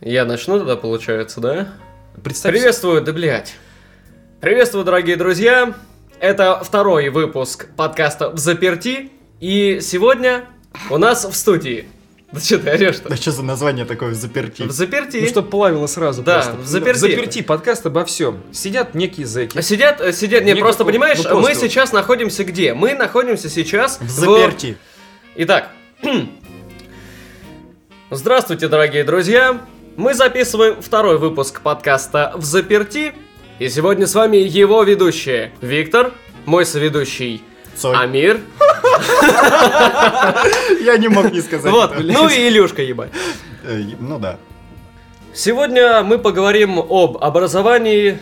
Я начну тогда, получается, да? Представь Приветствую, да блять. Приветствую, дорогие друзья. Это второй выпуск подкаста «В заперти». И сегодня у нас в студии... Да что ты орешь-то? Да что за название такое заперти? В заперти. Ну, чтобы плавило сразу Да, просто. в заперти. В заперти, подкаст обо всем. Сидят некие зэки. Сидят, э, сидят, не, Не просто какого- понимаешь, ну, просто мы сейчас находимся где? Мы находимся сейчас В заперти. Итак, здравствуйте, дорогие друзья. Мы записываем второй выпуск подкаста «В заперти». И сегодня с вами его ведущие Виктор, мой соведущий Цой. Амир, Я не мог не сказать. вот, ну и Илюшка, ебать. Э, Ну да. Сегодня мы поговорим об образовании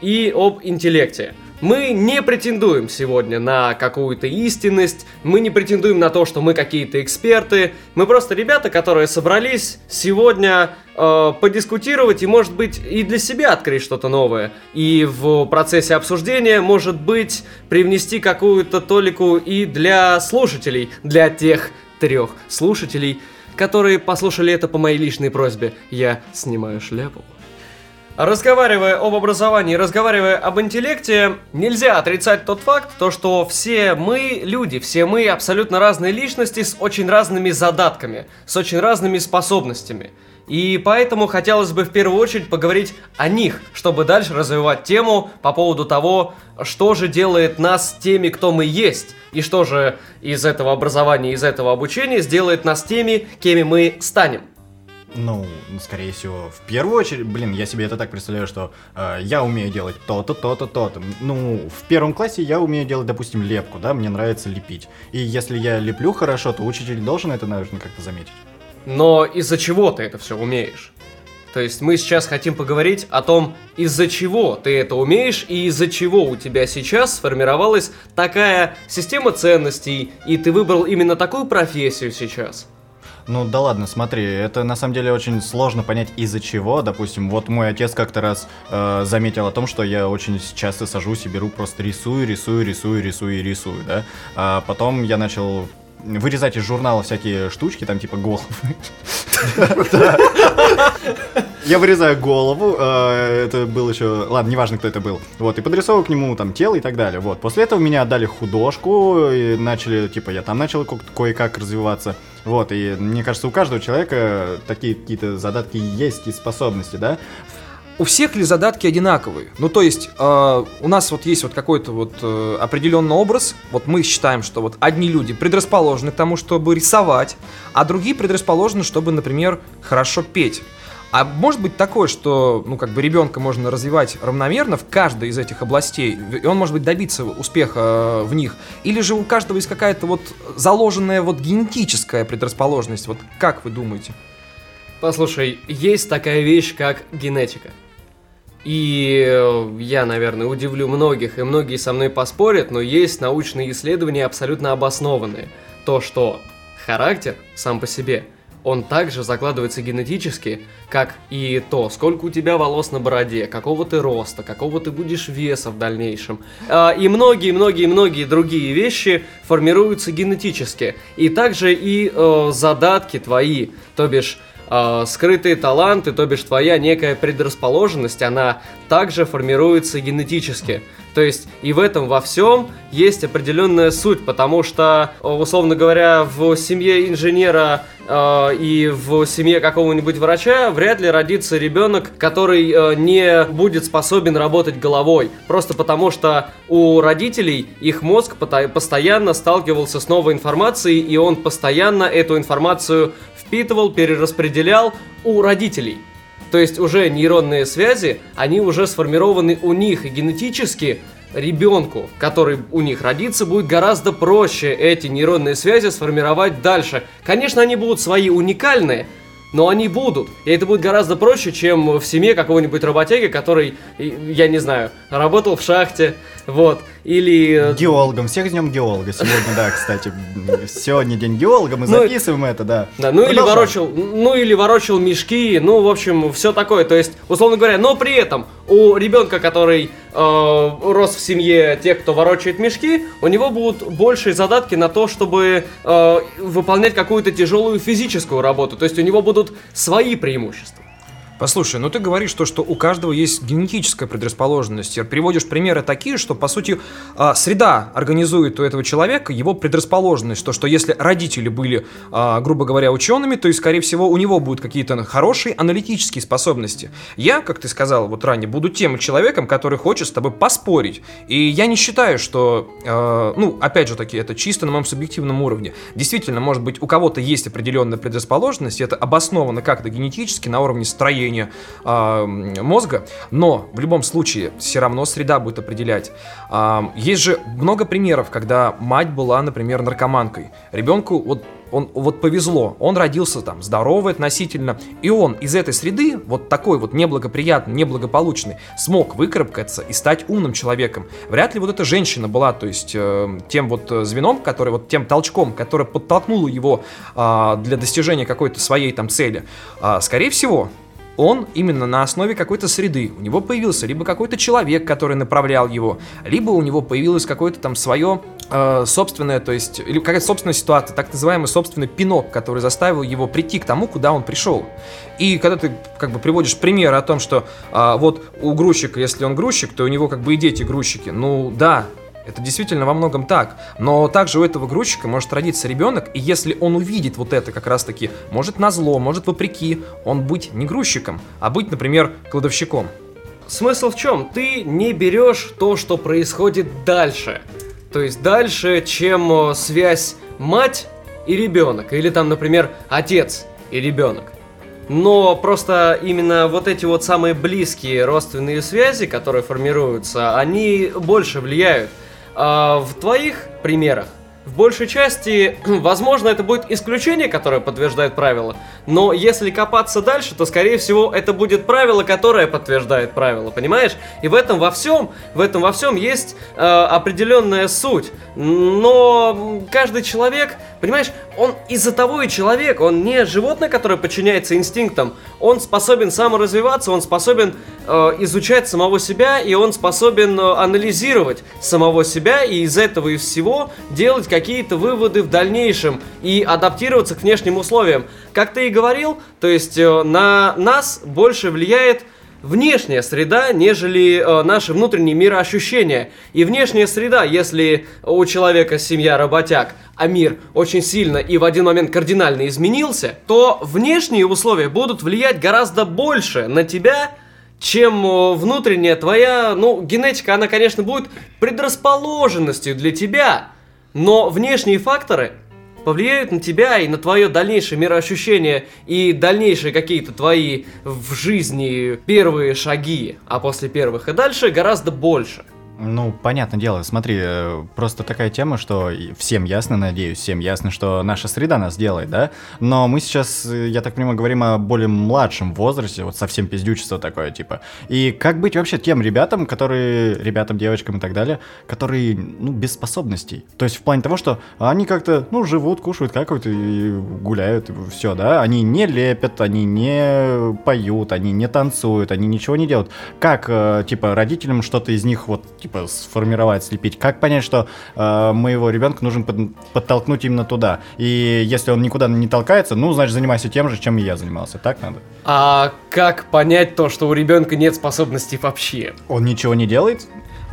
и об интеллекте. Мы не претендуем сегодня на какую-то истинность, мы не претендуем на то, что мы какие-то эксперты. Мы просто ребята, которые собрались сегодня э, подискутировать и, может быть, и для себя открыть что-то новое. И в процессе обсуждения, может быть, привнести какую-то толику и для слушателей, для тех трех слушателей, которые послушали это по моей личной просьбе. Я снимаю шляпу. Разговаривая об образовании, разговаривая об интеллекте, нельзя отрицать тот факт, то что все мы люди, все мы абсолютно разные личности с очень разными задатками, с очень разными способностями. И поэтому хотелось бы в первую очередь поговорить о них, чтобы дальше развивать тему по поводу того, что же делает нас теми, кто мы есть, и что же из этого образования, из этого обучения сделает нас теми, кеми мы станем. Ну, скорее всего, в первую очередь, блин, я себе это так представляю, что э, я умею делать то-то, то-то, то-то. Ну, в первом классе я умею делать, допустим, лепку, да, мне нравится лепить. И если я леплю хорошо, то учитель должен это, наверное, как-то заметить. Но из-за чего ты это все умеешь? То есть мы сейчас хотим поговорить о том, из-за чего ты это умеешь и из-за чего у тебя сейчас сформировалась такая система ценностей, и ты выбрал именно такую профессию сейчас. Ну да ладно, смотри, это на самом деле очень сложно понять из-за чего. Допустим, вот мой отец как-то раз э, заметил о том, что я очень часто сажусь и беру просто рисую, рисую, рисую, рисую и рисую, да. А потом я начал вырезать из журнала всякие штучки, там типа головы. Я вырезаю голову, э, это был еще, ладно, неважно, кто это был, вот, и подрисовываю к нему там тело и так далее, вот. После этого меня отдали художку, и начали, типа, я там начал ко- кое-как развиваться, вот, и мне кажется, у каждого человека такие какие-то задатки есть и способности, да, У всех ли задатки одинаковые? Ну, то есть, э, у нас вот есть вот какой-то вот э, определенный образ. Вот мы считаем, что вот одни люди предрасположены к тому, чтобы рисовать, а другие предрасположены, чтобы, например, хорошо петь. А может быть такое, что, ну, как бы ребенка можно развивать равномерно в каждой из этих областей, и он может быть добиться успеха э, в них, или же у каждого есть какая-то вот заложенная вот генетическая предрасположенность. Вот как вы думаете? Послушай, есть такая вещь, как генетика. И э, я, наверное, удивлю многих, и многие со мной поспорят, но есть научные исследования абсолютно обоснованные. То, что характер сам по себе, он также закладывается генетически, как и то, сколько у тебя волос на бороде, какого ты роста, какого ты будешь веса в дальнейшем. А, И многие-многие-многие другие вещи формируются генетически. И также и э, задатки твои, то бишь э, скрытые таланты, то бишь твоя некая предрасположенность, она также формируется генетически. То есть и в этом во всем есть определенная суть, потому что, условно говоря, в семье инженера э, и в семье какого-нибудь врача вряд ли родится ребенок, который э, не будет способен работать головой. Просто потому что у родителей их мозг постоянно сталкивался с новой информацией, и он постоянно эту информацию впитывал, перераспределял у родителей. То есть уже нейронные связи, они уже сформированы у них, и генетически ребенку, который у них родится, будет гораздо проще эти нейронные связи сформировать дальше. Конечно, они будут свои уникальные, но они будут. И это будет гораздо проще, чем в семье какого-нибудь работяги, который, я не знаю, работал в шахте, вот, или... Геологом. Всех днем геолога сегодня, да, кстати. Сегодня день геолога, мы Ну, записываем это, да. Да, ну или ворочил, ну или ворочил мешки, ну в общем все такое. То есть, условно говоря, но при этом у ребенка, который э, рос в семье тех, кто ворочает мешки, у него будут большие задатки на то, чтобы э, выполнять какую-то тяжелую физическую работу. То есть у него будут свои преимущества. Послушай, ну ты говоришь то, что у каждого есть генетическая предрасположенность. Приводишь примеры такие, что, по сути, а, среда организует у этого человека его предрасположенность. То, что если родители были, а, грубо говоря, учеными, то и, скорее всего, у него будут какие-то хорошие аналитические способности. Я, как ты сказал вот ранее, буду тем человеком, который хочет с тобой поспорить. И я не считаю, что, а, ну, опять же таки, это чисто на моем субъективном уровне. Действительно, может быть, у кого-то есть определенная предрасположенность, и это обосновано как-то генетически на уровне строения строения э, мозга, но в любом случае все равно среда будет определять. Э, есть же много примеров, когда мать была, например, наркоманкой. Ребенку вот он вот повезло, он родился там здоровый относительно, и он из этой среды, вот такой вот неблагоприятный, неблагополучный, смог выкарабкаться и стать умным человеком. Вряд ли вот эта женщина была, то есть э, тем вот звеном, который вот тем толчком, который подтолкнуло его э, для достижения какой-то своей там цели. Э, скорее всего, он именно на основе какой-то среды. У него появился либо какой-то человек, который направлял его, либо у него появилось какое-то там свое э, собственное, то есть, или какая-то собственная ситуация, так называемый собственный пинок, который заставил его прийти к тому, куда он пришел. И когда ты как бы приводишь пример о том, что э, вот у грузчика, если он грузчик, то у него как бы и дети грузчики. Ну да, это действительно во многом так. Но также у этого грузчика может родиться ребенок, и если он увидит вот это как раз-таки, может на зло, может вопреки, он быть не грузчиком, а быть, например, кладовщиком. Смысл в чем? Ты не берешь то, что происходит дальше. То есть дальше, чем э, связь мать и ребенок. Или там, например, отец и ребенок. Но просто именно вот эти вот самые близкие родственные связи, которые формируются, они больше влияют. А, в твоих примерах в большей части, возможно, это будет исключение, которое подтверждает правило, но если копаться дальше, то, скорее всего, это будет правило, которое подтверждает правило, понимаешь? И в этом во всем, в этом во всем есть э, определенная суть. Но каждый человек, понимаешь, он из-за того и человек, он не животное, которое подчиняется инстинктам, он способен саморазвиваться, он способен э, изучать самого себя, и он способен э, анализировать самого себя, и из этого и всего делать какие-то выводы в дальнейшем и адаптироваться к внешним условиям. Как ты и говорил, то есть э, на нас больше влияет внешняя среда, нежели э, наши внутренние мироощущения. И внешняя среда, если у человека семья работяг, а мир очень сильно и в один момент кардинально изменился, то внешние условия будут влиять гораздо больше на тебя, чем э, внутренняя твоя, ну, генетика, она, конечно, будет предрасположенностью для тебя, но внешние факторы повлияют на тебя и на твое дальнейшее мироощущение и дальнейшие какие-то твои в жизни первые шаги, а после первых и дальше гораздо больше. Ну, понятное дело, смотри, э, просто такая тема, что всем ясно, надеюсь, всем ясно, что наша среда нас делает, да? Но мы сейчас, э, я так понимаю, говорим о более младшем возрасте, вот совсем пиздючество такое, типа. И как быть вообще тем ребятам, которые, ребятам, девочкам и так далее, которые, ну, без способностей? То есть в плане того, что они как-то, ну, живут, кушают, какают и гуляют, и все, да? Они не лепят, они не поют, они не танцуют, они ничего не делают. Как, э, типа, родителям что-то из них вот типа сформировать, слепить. Как понять, что э, моего ребенка нужно под, подтолкнуть именно туда? И если он никуда не толкается, ну, значит, занимайся тем же, чем и я занимался. Так надо? А как понять то, что у ребенка нет способностей вообще? Он ничего не делает?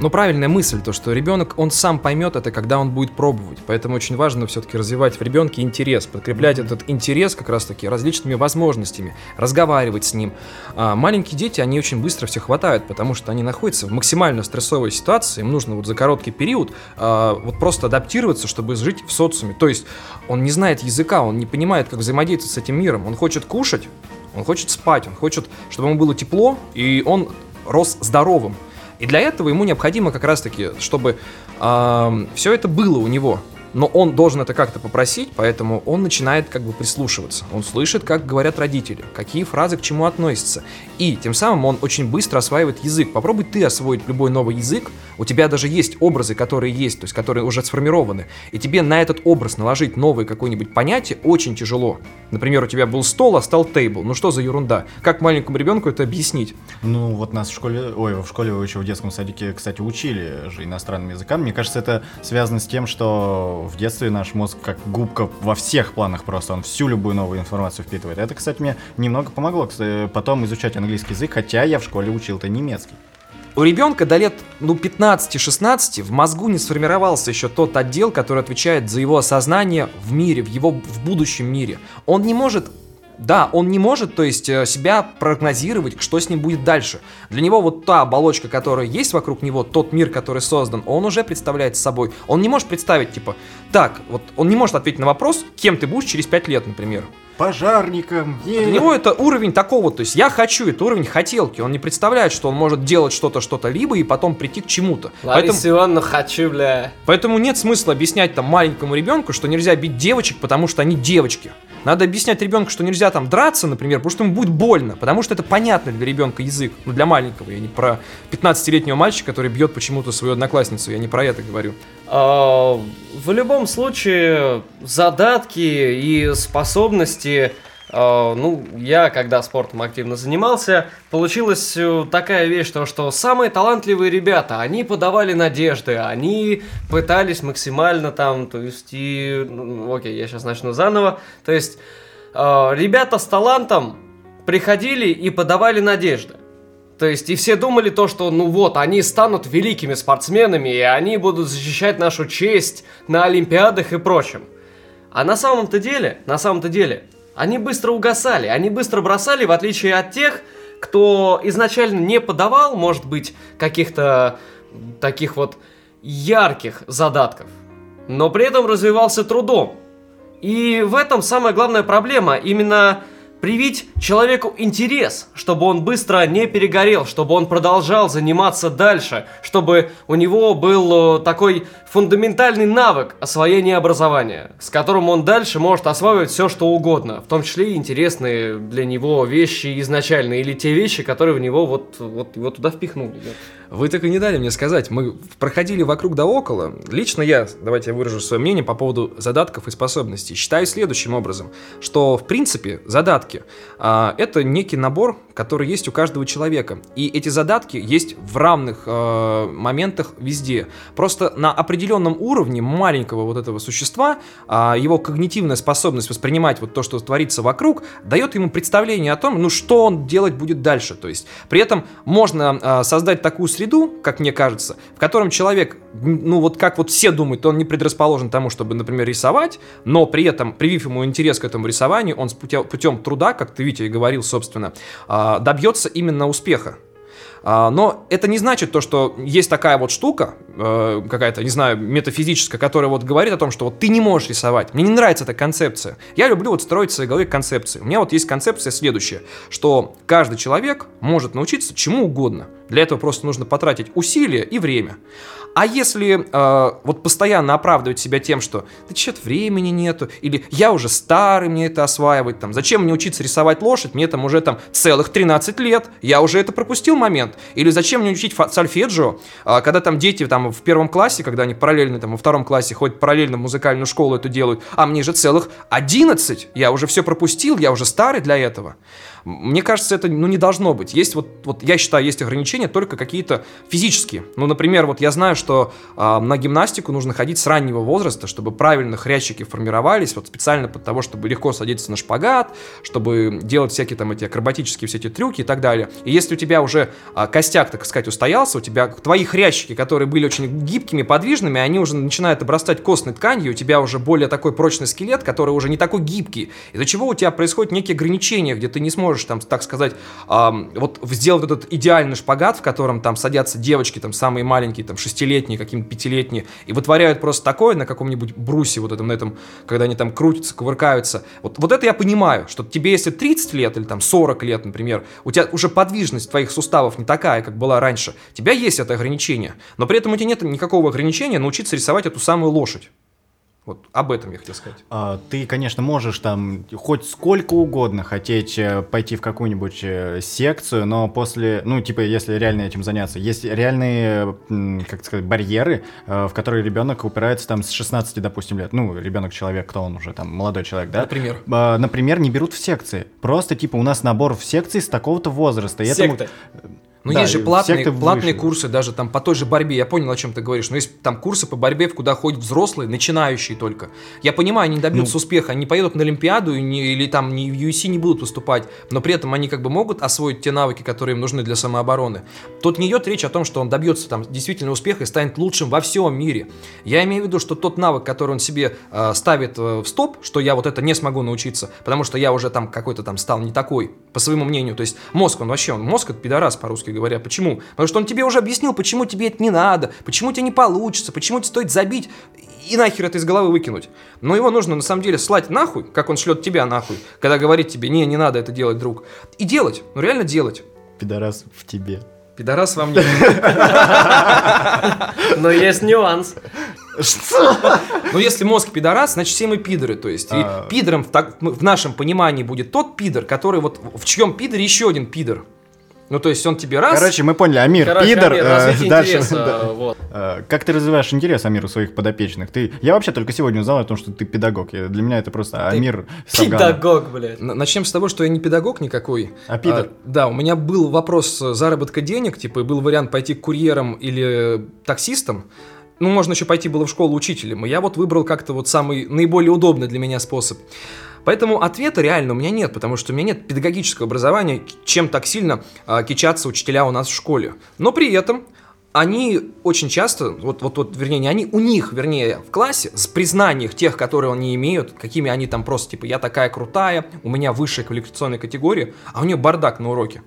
Но правильная мысль, то что ребенок, он сам поймет это, когда он будет пробовать. Поэтому очень важно все-таки развивать в ребенке интерес, подкреплять этот интерес как раз-таки различными возможностями, разговаривать с ним. А маленькие дети, они очень быстро все хватают, потому что они находятся в максимально стрессовой ситуации, им нужно вот за короткий период а, вот просто адаптироваться, чтобы жить в социуме. То есть он не знает языка, он не понимает, как взаимодействовать с этим миром, он хочет кушать, он хочет спать, он хочет, чтобы ему было тепло, и он рос здоровым. И для этого ему необходимо как раз-таки, чтобы э, все это было у него но он должен это как-то попросить, поэтому он начинает как бы прислушиваться. Он слышит, как говорят родители, какие фразы к чему относятся. И тем самым он очень быстро осваивает язык. Попробуй ты освоить любой новый язык, у тебя даже есть образы, которые есть, то есть которые уже сформированы, и тебе на этот образ наложить новое какое-нибудь понятие очень тяжело. Например, у тебя был стол, а стал тейбл. Ну что за ерунда? Как маленькому ребенку это объяснить? Ну вот нас в школе, ой, в школе еще в детском садике, кстати, учили же иностранным языкам. Мне кажется, это связано с тем, что в детстве наш мозг как губка во всех планах просто, он всю любую новую информацию впитывает. Это, кстати, мне немного помогло потом изучать английский язык, хотя я в школе учил-то немецкий. У ребенка до лет ну, 15-16 в мозгу не сформировался еще тот отдел, который отвечает за его осознание в мире, в его в будущем мире. Он не может да, он не может, то есть, э, себя прогнозировать, что с ним будет дальше. Для него вот та оболочка, которая есть вокруг него, тот мир, который создан, он уже представляет собой. Он не может представить, типа, так, вот он не может ответить на вопрос, кем ты будешь через 5 лет, например. Пожарником. Для него это уровень такого, то есть я хочу, это уровень хотелки. Он не представляет, что он может делать что-то, что-то либо и потом прийти к чему-то. Лариса Поэтому... Ивановна, хочу, бля. Поэтому нет смысла объяснять там маленькому ребенку, что нельзя бить девочек, потому что они девочки. Надо объяснять ребенку, что нельзя там драться, например, потому что ему будет больно, потому что это понятно для ребенка язык, ну для маленького, я не про 15-летнего мальчика, который бьет почему-то свою одноклассницу, я не про это говорю. А, в любом случае, задатки и способности Uh, ну, я, когда спортом активно занимался, получилась э, такая вещь, то, что самые талантливые ребята, они подавали надежды, они пытались максимально там, то есть, и... Ну, окей, я сейчас начну заново. То есть, uh, ребята с талантом приходили и подавали надежды. То есть, и все думали то, что, ну вот, они станут великими спортсменами, и они будут защищать нашу честь на Олимпиадах и прочем. А на самом-то деле, на самом-то деле, они быстро угасали, они быстро бросали, в отличие от тех, кто изначально не подавал, может быть, каких-то таких вот ярких задатков, но при этом развивался трудом. И в этом самая главная проблема. Именно привить человеку интерес, чтобы он быстро не перегорел, чтобы он продолжал заниматься дальше, чтобы у него был э, такой фундаментальный навык освоения образования, с которым он дальше может осваивать все, что угодно, в том числе и интересные для него вещи изначально, или те вещи, которые в него вот, вот его туда впихнули. Вы так и не дали мне сказать. Мы проходили вокруг да около. Лично я, давайте я выражу свое мнение по поводу задатков и способностей. Считаю следующим образом, что в принципе задатки а, это некий набор, который есть у каждого человека. И эти задатки есть в равных а, моментах везде. Просто на определенном уровне маленького вот этого существа а, его когнитивная способность воспринимать вот то, что творится вокруг, дает ему представление о том, ну что он делать будет дальше. То есть при этом можно а, создать такую среду, как мне кажется, в котором человек, ну вот как вот все думают, он не предрасположен тому, чтобы, например, рисовать, но при этом, привив ему интерес к этому рисованию, он путем, путем труда, как ты, Витя, и говорил, собственно, а, добьется именно успеха. А, но это не значит то, что есть такая вот штука, э, какая-то, не знаю, метафизическая, которая вот говорит о том, что вот ты не можешь рисовать. Мне не нравится эта концепция. Я люблю вот строить в своей голове концепции. У меня вот есть концепция следующая, что каждый человек может научиться чему угодно. Для этого просто нужно потратить усилия и время. А если э, вот постоянно оправдывать себя тем, что да что-то времени нету, или я уже старый, мне это осваивать, там, зачем мне учиться рисовать лошадь, мне там уже там целых 13 лет, я уже это пропустил момент, или зачем мне учить сольфеджио, э, когда там дети там в первом классе, когда они параллельно там во втором классе ходят параллельно в музыкальную школу это делают, а мне же целых 11, я уже все пропустил, я уже старый для этого. Мне кажется, это ну, не должно быть. Есть вот, вот, я считаю, есть ограничения только какие-то физические. Ну, например, вот я знаю, что э, на гимнастику нужно ходить с раннего возраста, чтобы правильно хрящики формировались, вот специально под того, чтобы легко садиться на шпагат, чтобы делать всякие там эти акробатические все эти трюки и так далее. И если у тебя уже э, костяк, так сказать, устоялся, у тебя твои хрящики, которые были очень гибкими, подвижными, они уже начинают обрастать костной тканью, у тебя уже более такой прочный скелет, который уже не такой гибкий, из-за чего у тебя происходят некие ограничения, где ты не сможешь можешь, там, так сказать, эм, вот сделать этот идеальный шпагат, в котором там садятся девочки, там, самые маленькие, там, шестилетние, какие-то пятилетние, и вытворяют просто такое на каком-нибудь брусе, вот этом, на этом, когда они там крутятся, кувыркаются. Вот, вот это я понимаю, что тебе, если 30 лет или там 40 лет, например, у тебя уже подвижность твоих суставов не такая, как была раньше, у тебя есть это ограничение, но при этом у тебя нет никакого ограничения научиться рисовать эту самую лошадь. Вот об этом я хотел сказать. А, ты, конечно, можешь там хоть сколько угодно хотеть э, пойти в какую-нибудь э, секцию, но после, ну, типа, если реально этим заняться, есть реальные, как сказать, барьеры, э, в которые ребенок упирается там с 16, допустим, лет. Ну, ребенок-человек, кто он уже, там, молодой человек, да? Например? А, например, не берут в секции. Просто, типа, у нас набор в секции с такого-то возраста. Секты. Но Да, есть же платные, платные выше. курсы даже там по той же борьбе. Я понял, о чем ты говоришь. Но есть там курсы по борьбе, в куда ходят взрослые, начинающие только. Я понимаю, они добьются Ну. успеха, они поедут на Олимпиаду и не- или там не в UFC не будут выступать, но при этом они как бы могут освоить те навыки, которые им нужны для самообороны. Тут не идет речь о том, что он добьется там действительно успеха и станет лучшим во всем мире. Я имею в виду, что тот навык, который он себе э, ставит э, в стоп, что я вот это не смогу научиться, потому что я уже там какой-то там стал не такой, по своему мнению. То есть мозг, он вообще, он мозг это пидорас, по-русски говоря. Почему? Потому что он тебе уже объяснил, почему тебе это не надо, почему тебе не получится, почему тебе стоит забить и нахер это из головы выкинуть. Но его нужно на самом деле слать нахуй, как он шлет тебя нахуй, когда говорит тебе, не, не надо это делать, друг. И делать, ну реально делать. Пидорас в тебе. Пидорас во мне. Но есть нюанс. Но если мозг пидорас, значит все мы пидоры. То есть, А. и пидором в, так- в нашем понимании будет тот пидор, который вот в чьем пидоре еще один пидор. Ну, то есть он тебе раз... Короче, мы поняли, Амир, Короче, пидор. Амир, э, дальше, интереса, да. вот. Э, Как ты развиваешь интерес, Амир, у своих подопечных? Ты... Я вообще только сегодня узнал о том, что ты педагог. Я- Для меня это просто Амир Савганов. Педагог, блядь. Начнем с того, что я не педагог никакой. А пидор? да, у меня был вопрос заработка денег, типа, и был вариант пойти курьером или таксистом. Ну, можно еще пойти было в школу учителем. И я вот выбрал как-то вот самый наиболее удобный для меня способ. Поэтому ответа реально у меня нет, потому что у меня нет педагогического образования, чем так сильно а, кичатся учителя у нас в школе. Но при этом они очень часто, вот, вот, вот, вернее, не они, у них, вернее, в классе, с признанием тех, которые они имеют, какими они там просто, типа, я такая крутая, у меня высшая квалификационная категория, а у нее бардак на уроке.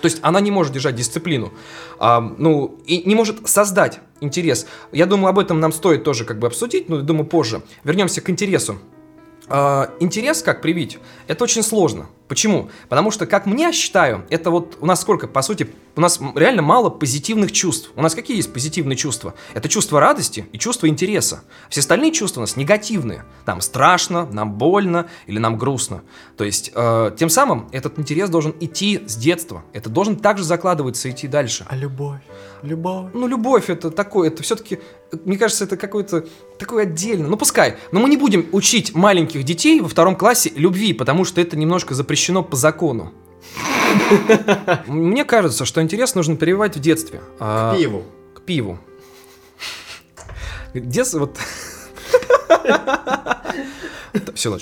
То есть она не может держать дисциплину, а, ну, и не может создать интерес. Я думаю, об этом нам стоит тоже как бы обсудить, но думаю, позже. Вернемся к интересу. А, интерес как привить, это очень сложно. Почему? Потому что, как мне считаю, это вот у нас сколько, по сути, у нас реально мало позитивных чувств. У нас какие есть позитивные чувства? Это чувство радости и чувство интереса. Все остальные чувства у нас негативные. Нам страшно, нам больно или нам грустно. То есть, э, тем самым этот интерес должен идти с детства. Это должен также закладываться идти дальше. А любовь? Любовь? Ну, любовь это такое, это все-таки, мне кажется, это какое-то такое отдельно. Ну, пускай. Но мы не будем учить маленьких детей во втором классе любви, потому что это немножко запрещено по закону. Мне кажется, что интерес нужно прививать в детстве. А, Пиву. К пиву. Детство вот... Все,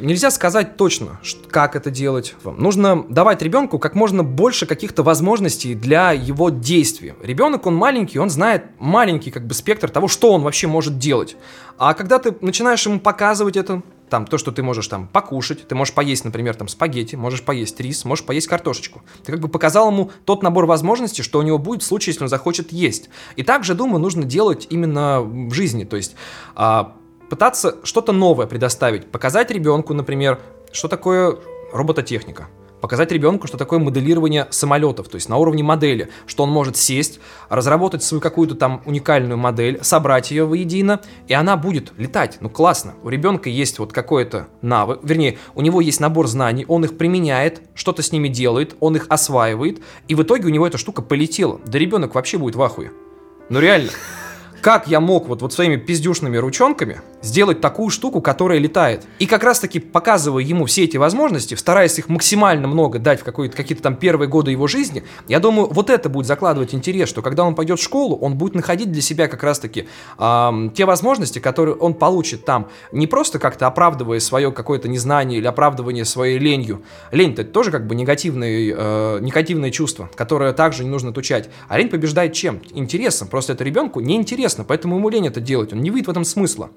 Нельзя сказать точно, как это делать. Нужно давать ребенку как можно больше каких-то возможностей для его действий. Ребенок, он маленький, он знает маленький как бы спектр того, что он вообще может делать. А когда ты начинаешь ему показывать это, там, то, что ты можешь там покушать, ты можешь поесть, например, там, спагетти, можешь поесть рис, можешь поесть картошечку. Ты как бы показал ему тот набор возможностей, что у него будет в случае, если он захочет есть. И также, думаю, нужно делать именно в жизни, то есть а, пытаться что-то новое предоставить, показать ребенку, например, что такое робототехника, показать ребенку, что такое моделирование самолетов, то есть на уровне модели, что он может сесть, разработать свою какую-то там уникальную модель, собрать ее воедино, и она будет летать. Ну классно, у ребенка есть вот какой-то навык, вернее, у него есть набор знаний, он их применяет, что-то с ними делает, он их осваивает, и в итоге у него эта штука полетела. Да ребенок вообще будет в ахуе. Ну реально. Как я мог вот, вот своими пиздюшными ручонками сделать такую штуку, которая летает? И как раз таки показывая ему все эти возможности, стараясь их максимально много дать в какие-то там первые годы его жизни, я думаю, вот это будет закладывать интерес, что когда он пойдет в школу, он будет находить для себя как раз таки ам, те возможности, которые он получит там, не просто как-то оправдывая свое какое-то незнание или оправдывание своей ленью. Лень-то это тоже как бы негативное, э, негативное чувство, которое также не нужно отучать. А лень побеждает чем? Интересом. Просто это ребенку неинтересно, поэтому ему лень это делать. Он не видит в этом смысла.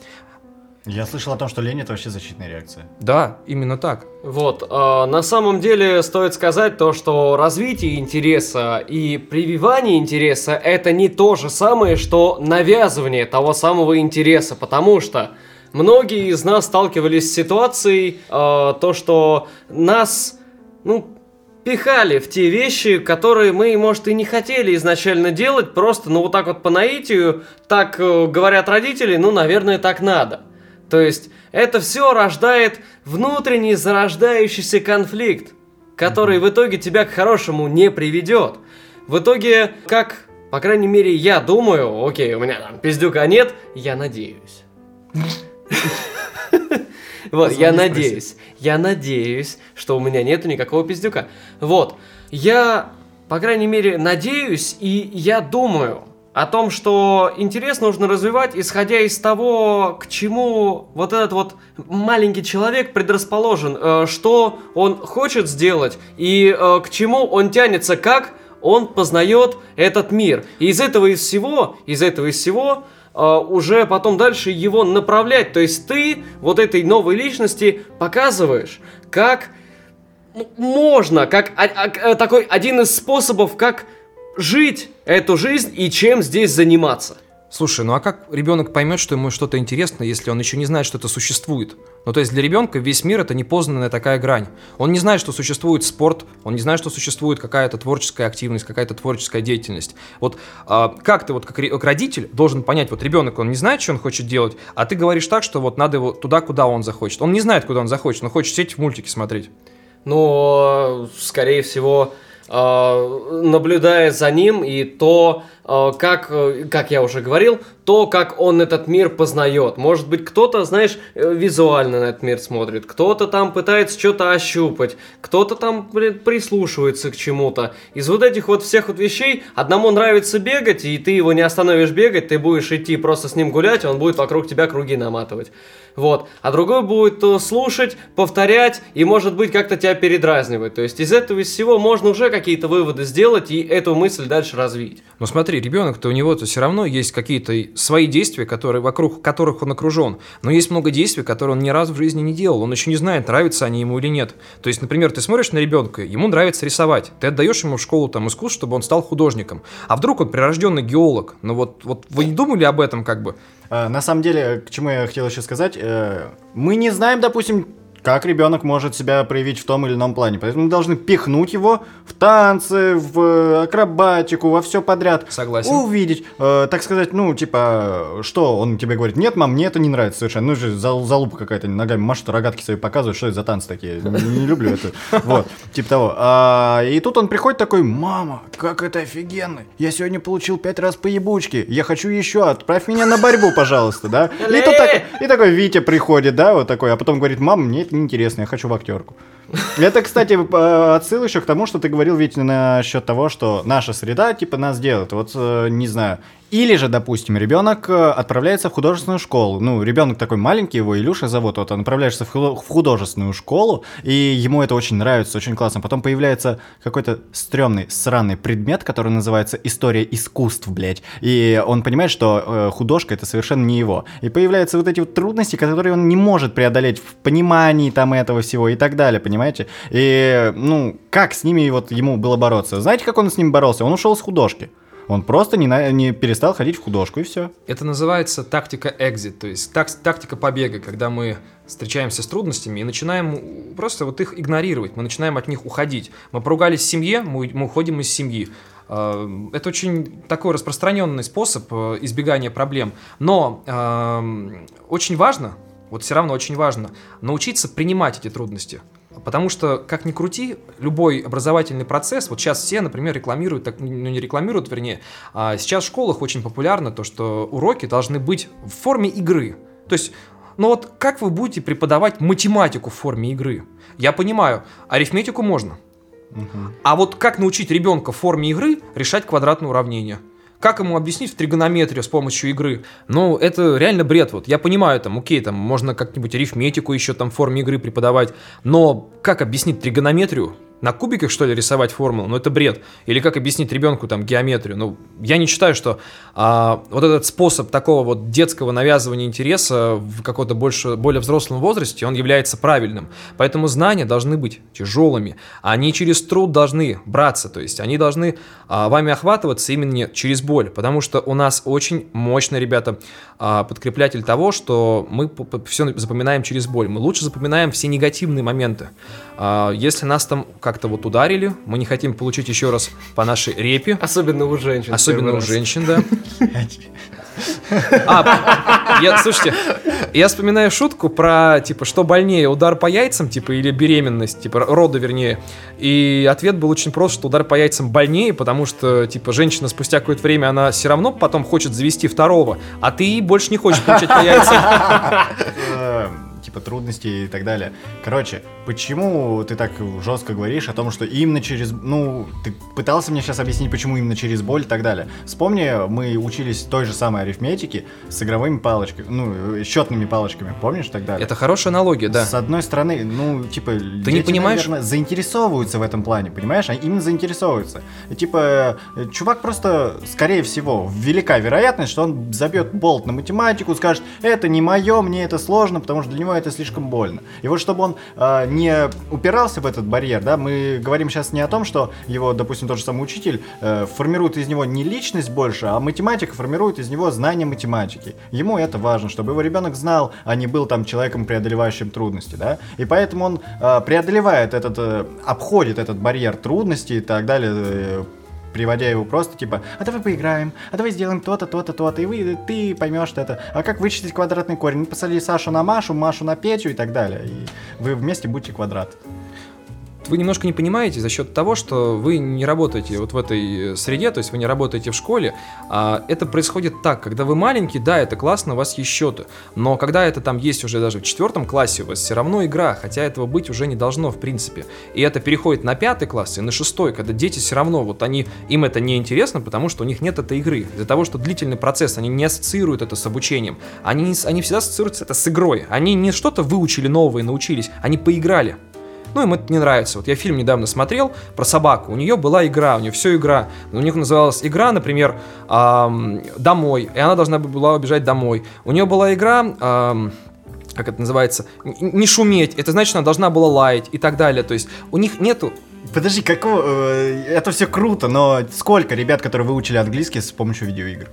Я слышал о том, что лень это вообще защитная реакция. Да, именно так. Вот, э, на самом деле стоит сказать то, что развитие интереса и прививание интереса это не то же самое, что навязывание того самого интереса, потому что многие из нас сталкивались с ситуацией, э, то, что нас, ну, пихали в те вещи, которые мы, может, и не хотели изначально делать, просто, ну, вот так вот по наитию, так э, говорят родители, ну, наверное, так надо. То есть это все рождает внутренний зарождающийся конфликт, который в итоге тебя к хорошему не приведет. В итоге, как, по крайней мере, я думаю, окей, у меня там пиздюка нет, я надеюсь. Вот, я надеюсь, я надеюсь, что у меня нету никакого пиздюка. Вот, я по крайней мере, надеюсь и я думаю о том, что интерес нужно развивать, исходя из того, к чему вот этот вот маленький человек предрасположен, э, что он хочет сделать и э, к чему он тянется, как он познает этот мир. И из этого из всего, из этого из всего уже потом дальше его направлять. То есть ты вот этой новой личности показываешь, как можно, как а, а, такой один из способов, как жить эту жизнь и чем здесь заниматься. Слушай, ну а как ребенок поймет, что ему что-то интересно, если он еще не знает, что это существует? Ну, то есть для ребенка весь мир это непознанная такая грань. Он не знает, что существует спорт, он не знает, что существует какая-то творческая активность, какая-то творческая деятельность. Вот а, как ты вот как, как родитель должен понять, вот ребенок, он не знает, что он хочет делать, а ты говоришь так, что вот надо его туда, куда он захочет. Он не знает, куда он захочет, но хочет сидеть в мультике смотреть. Ну, скорее всего, а, наблюдая за ним и то, как, э, как я уже говорил, то, как он этот мир познает. Может быть, кто-то, знаешь, э, визуально на этот мир смотрит, кто-то там пытается что-то ощупать, кто-то там, блин, прислушивается к чему-то. Из вот этих вот всех вот вещей одному нравится бегать, и ты его не остановишь бегать, ты будешь идти просто с ним гулять, он будет вокруг тебя круги наматывать. Вот. А другой будет э, слушать, повторять и, может быть, как-то тебя передразнивать. То есть из этого из всего можно уже какие-то выводы сделать и эту мысль дальше развить. Ну смотри, ребенок-то у него-то все равно есть какие-то свои действия, которые, вокруг которых он окружен. Но есть много действий, которые он ни разу в жизни не делал. Он еще не знает, нравятся они ему или нет. То есть, например, ты смотришь на ребенка, ему нравится рисовать. Ты отдаешь ему в школу там искусств, чтобы он стал художником. А вдруг он прирожденный геолог? Ну вот, вот вы не думали об этом как бы? А, на самом деле, к чему я хотел еще сказать, э, мы не знаем, допустим, как ребенок может себя проявить в том или ином плане. Поэтому мы должны пихнуть его в танцы, в акробатику, во все подряд. Согласен. Увидеть, э, так сказать, ну, типа, что он тебе говорит, нет, мам, мне это не нравится совершенно. Ну, же зал, залупа какая-то, ногами машет, рогатки свои показывает, что это за танцы такие. Не, люблю это. Вот, типа того. А, и тут он приходит такой, мама, как это офигенно. Я сегодня получил пять раз по ебучке. Я хочу еще, отправь меня на борьбу, пожалуйста, да. И тут так, и такой Витя приходит, да, вот такой, а потом говорит, мама, мне это неинтересно, я хочу в актерку. Это, кстати, отсыл еще к тому, что ты говорил ведь насчет того, что наша среда, типа, нас делает. Вот, э, не знаю, или же, допустим, ребенок э, отправляется в художественную школу. Ну, ребенок такой маленький, его Илюша зовут, вот он отправляется в художественную школу, и ему это очень нравится, очень классно. Потом появляется какой-то стрёмный, сраный предмет, который называется история искусств, блядь. И он понимает, что э, художка это совершенно не его. И появляются вот эти вот трудности, которые он не может преодолеть в понимании там этого всего и так далее, понимаете? И, ну, как с ними вот ему было бороться? Знаете, как он с ними боролся? Он ушел с художки. Он просто не, на, не перестал ходить в художку и все. Это называется тактика экзит, то есть так, тактика побега, когда мы встречаемся с трудностями и начинаем просто вот их игнорировать, мы начинаем от них уходить. Мы поругались в семье, мы, мы уходим из семьи. А, это очень такой распространенный способ э, избегания проблем. Но э, очень важно, вот все равно очень важно, научиться принимать эти трудности. Потому что, как ни крути, любой образовательный процесс, вот сейчас все, например, рекламируют, так, ну не рекламируют, вернее, а сейчас в школах очень популярно то, что уроки должны быть в форме игры. То есть, ну вот как вы будете преподавать математику в форме игры? Я понимаю, арифметику можно. Угу. А вот как научить ребенка в форме игры решать квадратные уравнения? Как ему объяснить в тригонометрию с помощью игры? Ну, это реально бред. Вот я понимаю, там, окей, там можно как-нибудь арифметику еще там в форме игры преподавать, но как объяснить тригонометрию на кубиках, что ли, рисовать формулу? Ну, это бред. Или как объяснить ребенку там геометрию? Ну, я не считаю, что а, вот этот способ такого вот детского навязывания интереса в каком-то больше, более взрослом возрасте, он является правильным. Поэтому знания должны быть тяжелыми. Они через труд должны браться, то есть они должны а, вами охватываться именно через боль, потому что у нас очень мощный, ребята, а, подкреплятель того, что мы все запоминаем через боль. Мы лучше запоминаем все негативные моменты. А, если нас там как-то вот ударили, мы не хотим получить еще раз по нашей репе. Особенно у женщин. Особенно у раз. женщин, да. А, я, слушайте, я вспоминаю шутку про, типа, что больнее, удар по яйцам, типа, или беременность, типа, роды, вернее. И ответ был очень прост, что удар по яйцам больнее, потому что, типа, женщина спустя какое-то время, она все равно потом хочет завести второго, а ты больше не хочешь получать по яйцам. Типа трудностей и так далее. Короче, почему ты так жестко говоришь о том, что именно через, ну, ты пытался мне сейчас объяснить, почему именно через боль и так далее. Вспомни, мы учились той же самой арифметике с игровыми палочками, ну, счетными палочками, помнишь и так далее. Это хорошая аналогия, да. С одной стороны, ну, типа, Ты не понимаешь? наверное, заинтересовываются в этом плане, понимаешь? Они именно заинтересовываются. И, типа, э, чувак просто, скорее всего, велика вероятность, что он забьет болт на математику, скажет, это не мое, мне это сложно, потому что для него это слишком больно. И вот чтобы он э, не упирался в этот барьер, да, мы говорим сейчас не о том, что его, допустим, тот же самый учитель э, формирует из него не личность больше, а математика формирует из него знание математики. Ему это важно, чтобы его ребенок знал, а не был там человеком, преодолевающим трудности, да. И поэтому он э, преодолевает этот, э, обходит этот барьер трудностей и так далее, э, приводя его просто типа, а давай поиграем, а давай сделаем то-то, то-то, то-то, и вы, ты поймешь что это. А как вычислить квадратный корень? Ну, посади Сашу на Машу, Машу на Петю и так далее. И вы вместе будете квадрат. Вы немножко не понимаете за счет того, что вы не работаете вот в этой среде, то есть вы не работаете в школе. А это происходит так, когда вы маленький, да, это классно, у вас есть счеты. Но когда это там есть уже даже в четвертом классе, у вас все равно игра, хотя этого быть уже не должно в принципе. И это переходит на пятый класс и на шестой, когда дети все равно, вот они, им это не интересно, потому что у них нет этой игры. Из-за того, что длительный процесс, они не ассоциируют это с обучением. Они, они всегда ассоциируют это с игрой. Они не что-то выучили новое, научились, они поиграли. Ну, им это не нравится. Вот я фильм недавно смотрел про собаку. У нее была игра, у нее все игра. У них называлась игра, например, ам, «Домой», и она должна была убежать домой. У нее была игра... ам, как это называется, не шуметь, это значит, она должна была лаять и так далее. То есть у них нету Подожди, какого... э, это все круто, но сколько ребят, которые выучили английский с помощью видеоигр?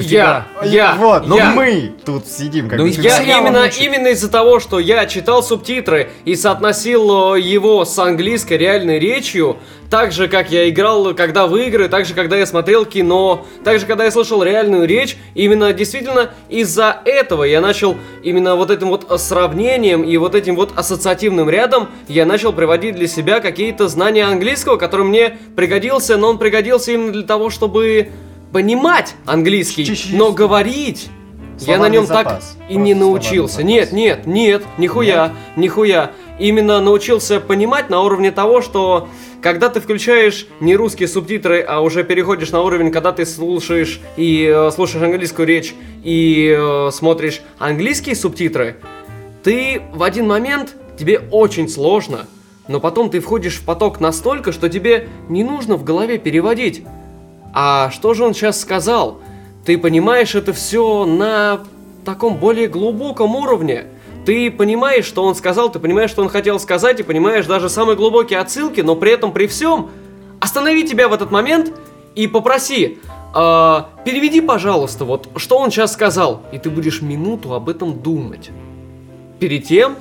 Я, я, вот, но я. мы тут сидим как Ну, Я именно, учат. именно из-за того, что я читал субтитры и соотносил э, его с английской реальной речью, так же, как я играл, когда в игры, так же, когда я смотрел кино, так же, когда я слышал реальную речь, именно действительно из-за этого я начал именно вот этим вот сравнением и вот этим вот ассоциативным рядом я начал приводить для себя какие-то знания английского, который мне пригодился, но он пригодился именно для того, чтобы понимать английский, Чуть-чуть. но говорить я на Словарный нем так запас. и не Просто научился. словарный Нет, нет, нет, нихуя, нихуя. Именно научился понимать на уровне того, что когда ты включаешь не русские субтитры, а уже переходишь на уровень, когда ты слушаешь и э, слушаешь английскую речь и э, смотришь английские субтитры, ты в один момент тебе очень сложно, но потом ты входишь в поток настолько, что тебе не нужно в голове переводить. А что же он сейчас сказал? Ты понимаешь это все на таком более глубоком уровне. Ты понимаешь, что он сказал, ты понимаешь, что он хотел сказать, и понимаешь даже самые глубокие отсылки, но при этом при всем останови тебя в этот момент и попроси, «А, переведи, пожалуйста, вот что он сейчас сказал, и ты будешь минуту об этом думать. Перед тем,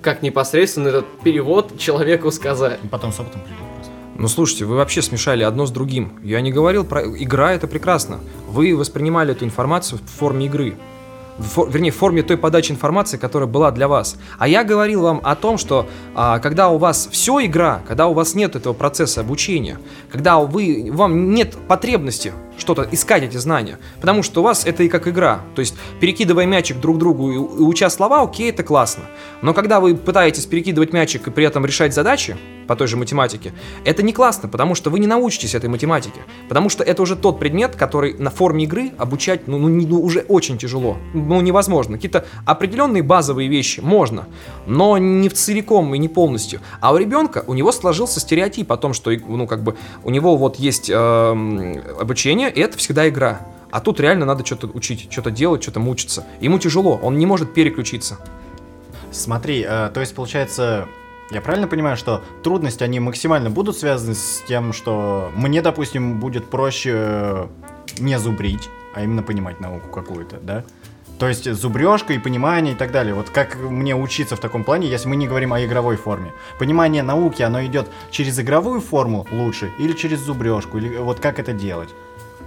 как непосредственно этот перевод человеку сказать. Потом с опытом придет. Ну слушайте, вы вообще смешали одно с другим. Я не говорил про игра, это прекрасно. Вы воспринимали эту информацию в форме игры. В вернее, в форме той подачи информации, которая была для вас. А я говорил вам о том, что а, когда у вас все игра, когда у вас нет этого процесса обучения, когда вы, вам нет потребности что-то искать эти знания, потому что у вас это и как игра. То есть, перекидывая мячик друг другу и, уча слова, окей, это классно. Но когда вы пытаетесь перекидывать мячик и при этом решать задачи по той же математике, это не классно, потому что вы не научитесь этой математике. Потому что это уже тот предмет, который на форме игры обучать ну, ну, не- ну, уже очень тяжело. Ну, невозможно. Какие-то определенные базовые вещи можно, но не в целиком и не полностью. А у ребенка, у него сложился стереотип о том, что ну, как бы, у него вот есть эм, обучение, это всегда игра. А тут реально надо что-то учить, что-то делать, что-то мучиться. Ему тяжело, он не может переключиться. Смотри, э, то есть получается, я правильно понимаю, что трудности, они максимально будут связаны с тем, что мне, допустим, будет проще э, не зубрить, а именно понимать науку какую-то, да? То есть зубрежка и понимание и так далее. Вот как мне учиться в таком плане, если мы не говорим о игровой форме? Понимание науки, оно идет через игровую форму лучше или через зубрежку? Или вот как это делать?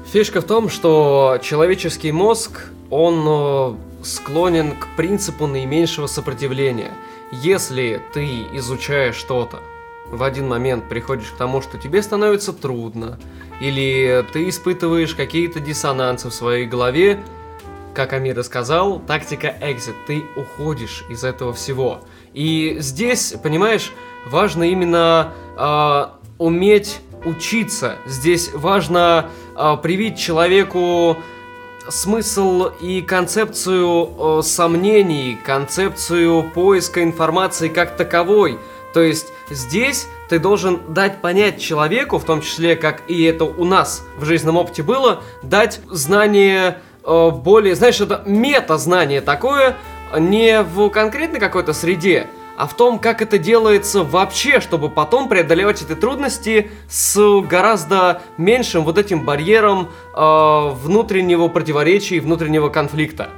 Фишка в том, что человеческий мозг, он э, склонен к принципу наименьшего сопротивления. Если ты изучаешь что-то, в один момент приходишь к тому, что тебе становится трудно, или ты испытываешь какие-то диссонансы в своей голове, как Амир и сказал, тактика экзит. Ты уходишь из этого всего. И здесь, понимаешь, важно именно э, уметь учиться. Здесь важно привить человеку смысл и концепцию э, сомнений, концепцию поиска информации как таковой. То есть здесь ты должен дать понять человеку, в том числе, как и это у нас в жизненном опыте было, дать знание э, более, знаешь, это мета-знание такое, не в конкретной какой-то среде, а в том, как это делается вообще, чтобы потом преодолевать эти трудности с гораздо меньшим вот этим барьером э, внутреннего противоречия и внутреннего конфликта.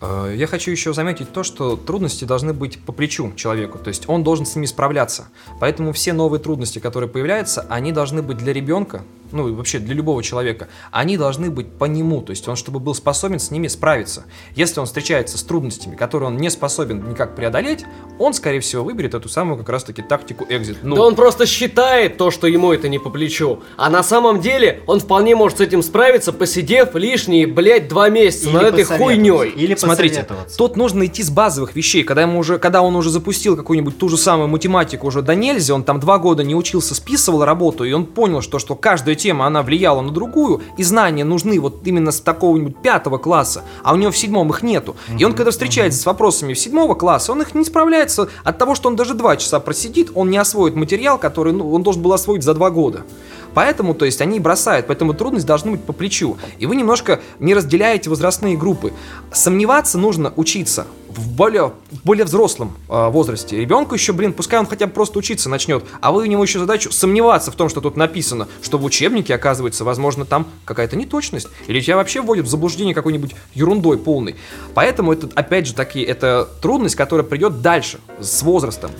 Э, я хочу еще заметить то, что трудности должны быть по плечу человеку, то есть он должен с ними справляться. Поэтому все новые трудности, которые появляются, они должны быть для ребенка, ну и вообще для любого человека, они должны быть по нему, то есть он, чтобы был способен с ними справиться. Если он встречается с трудностями, которые он не способен никак преодолеть, он, скорее всего, выберет эту самую как раз-таки тактику экзит. Ну, да он просто считает то, что ему это не по плечу. А на самом деле он вполне может с этим справиться, посидев лишние, блядь, два месяца Или над этой хуйней. Или Смотрите, тут нужно идти с базовых вещей. Когда, ему уже, когда он уже запустил какую-нибудь ту же самую математику уже до нельзя, он там два года не учился, списывал работу, и он понял, что, что каждая тема, она влияла на другую, и знания нужны вот именно с такого-нибудь пятого класса, а у него в седьмом их нету. И он, когда встречается с вопросами в седьмого класса, он их не справляется от того, что он даже два часа просидит, он не освоит материал, который ну, он должен был освоить за два года. Поэтому, то есть, они бросают, поэтому трудность должна быть по плечу. И вы немножко не разделяете возрастные группы. Сомневаться нужно учиться в более, в более взрослом э, возрасте. Ребенку еще, блин, пускай он хотя бы просто учиться начнет, а вы у него еще задачу сомневаться в том, что тут написано, что в учебнике, оказывается, возможно, там какая-то неточность, или тебя вообще вводят в заблуждение какой-нибудь ерундой полной. Поэтому это, опять же, таки, это трудность, которая придет дальше, с возрастом.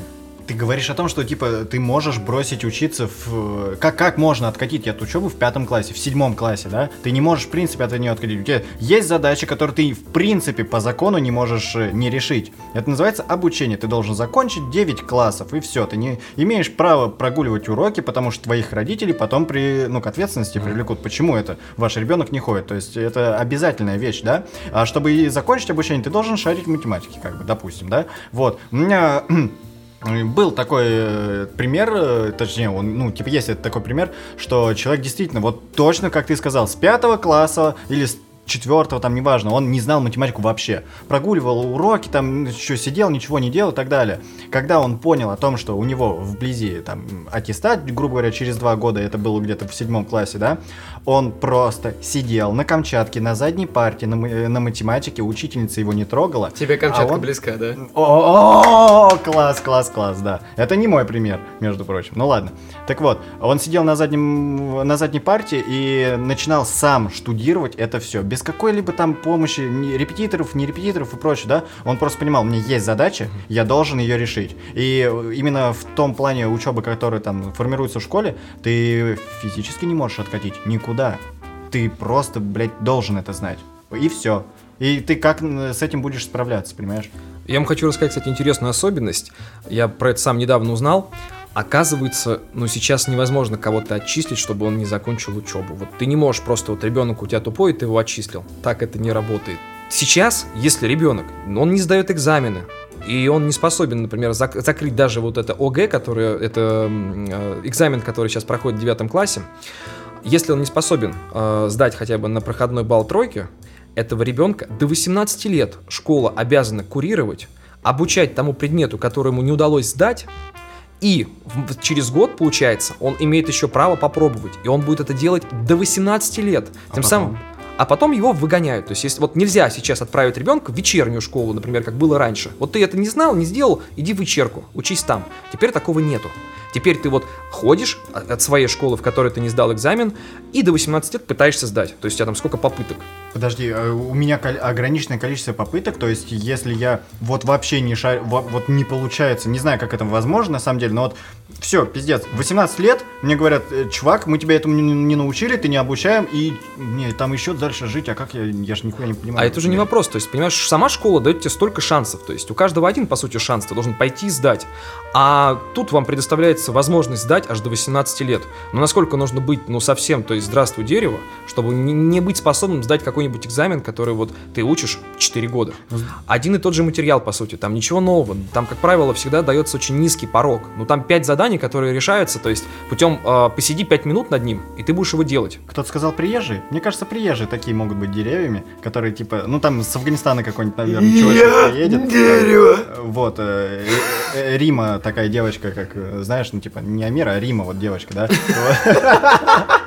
Ты говоришь о том, что типа ты можешь бросить учиться в... Как, как можно откатить от учебы в пятом классе, в седьмом классе, да? Ты не можешь, в принципе, от нее откатить. У тебя есть задачи, которые ты, в принципе, по закону не можешь э, не решить. Это называется обучение. Ты должен закончить 9 классов, и все. Ты не имеешь права прогуливать уроки, потому что твоих родителей потом при, ну, к ответственности привлекут. Почему это ваш ребенок не ходит? То есть это обязательная вещь, да? А чтобы закончить обучение, ты должен шарить в математике, как бы, допустим, да? Вот. У меня был такой э, пример, э, точнее, он, ну, типа, есть такой пример, что человек действительно, вот точно, как ты сказал, с пятого класса или с четвертого, там, неважно, он не знал математику вообще. Прогуливал уроки, там, еще сидел, ничего не делал и так далее. Когда он понял о том, что у него вблизи, там, аттестат, грубо говоря, через два года, это было где-то в седьмом классе, да, он просто сидел на Камчатке, на задней парте, на, на математике, учительница его не трогала. Тебе Камчатка а он... близка, да? -о, класс, класс, класс, да. Это не мой пример, между прочим. Ну ладно. Так вот, он сидел на, заднем, на задней парте и начинал сам штудировать это все, без какой-либо там помощи, ни репетиторов, не репетиторов и прочее, да. Он просто понимал, у меня есть задача, я должен ее решить. И именно в том плане учебы, который там формируется в школе, ты физически не можешь откатить никуда. Ты просто, блядь, должен это знать. И все. И ты как с этим будешь справляться, понимаешь? Я вам хочу рассказать, кстати, интересную особенность. Я про это сам недавно узнал. Оказывается, ну сейчас невозможно кого-то отчислить, чтобы он не закончил учебу. Вот ты не можешь просто, вот ребенок у тебя тупой, и ты его отчислил. Так это не работает. Сейчас, если ребенок, он не сдает экзамены, и он не способен, например, зак- закрыть даже вот это ОГЭ, который, это э, экзамен, который сейчас проходит в девятом классе, если он не способен э, сдать хотя бы на проходной балл тройки, этого ребенка до 18 лет школа обязана курировать, обучать тому предмету, который ему не удалось сдать, и в, через год, получается, он имеет еще право попробовать. И он будет это делать до 18 лет. А Тем потом? самым а потом его выгоняют. То есть, если вот нельзя сейчас отправить ребенка в вечернюю школу, например, как было раньше. Вот ты это не знал, не сделал, иди в вечерку, учись там. Теперь такого нету. Теперь ты вот ходишь от своей школы, в которой ты не сдал экзамен, и до 18 лет пытаешься сдать. То есть у тебя там сколько попыток? Подожди, э, у меня ограниченное количество попыток, то есть если я вот вообще не шар... вот, вот не получается, не знаю, как это возможно на самом деле, но вот все, пиздец. 18 лет, мне говорят, «Э, чувак, мы тебя этому не, научили, ты не обучаем, и мне там еще дальше жить, а как я, я же нихуя не понимаю. А это уже не вопрос, то есть, понимаешь, сама школа дает тебе столько шансов, то есть у каждого один, по сути, шанс, ты должен пойти и сдать. А тут вам предоставляется возможность сдать аж до 18 лет. Но насколько нужно быть, ну, совсем, то есть, здравствуй, дерево, чтобы не, не быть способным сдать какой-нибудь экзамен, который вот ты учишь 4 года. Один и тот же материал, по сути, там ничего нового. Там, как правило, всегда дается очень низкий порог. Ну, там 5 заданий, которые решаются, то есть, путем э, посиди 5 минут над ним, и ты будешь его делать. Кто-то сказал приезжие? Мне кажется, приезжие такие могут быть деревьями, которые типа, ну там с Афганистана какой-нибудь, наверное, чувак приедет. Дерево! Вот, э, э, э, Рима такая девочка, как, э, знаешь, ну типа, не Амира, а Рима, вот девочка, да?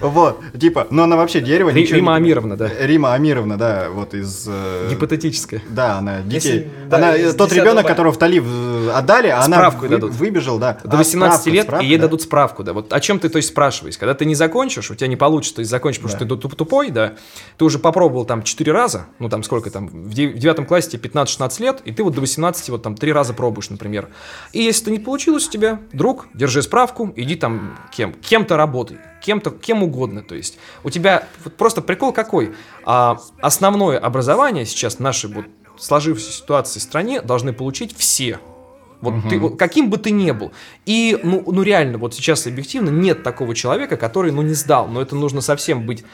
Вот, типа, но она вообще дерево, Ри- ничего Рима не- Амировна, да. Рима Амировна, да, вот из... э, Гипотетическое. Да, она детей. Если- да, она из тот 10 ребенок, которого в Талив э, отдали, а она вы- дадут. выбежал, да. До А, 18 справку, лет, справку, и ей да? дадут справку, да. Вот о чем ты, то есть, спрашиваешь. Когда ты не закончишь, у тебя не получится, то есть, закончишь, потому что ты туп- тупой, да. Ты уже попробовал там 4 раза, ну, там, сколько там, в де- в девятом классе тебе 15-16 лет, и ты вот до 18 вот там 3 раза пробуешь, например. И если это не получилось у тебя, друг, держи справку, иди там кем? Кем-то работай, кем-то, кем угодно, то есть. У тебя вот просто прикол какой? А, основное образование сейчас в нашей вот сложившейся ситуации в стране должны получить все. Вот ты, вот каким бы ты ни был. И, ну, ну, реально, вот сейчас объективно нет такого человека, который, ну, не сдал. Но это нужно совсем быть,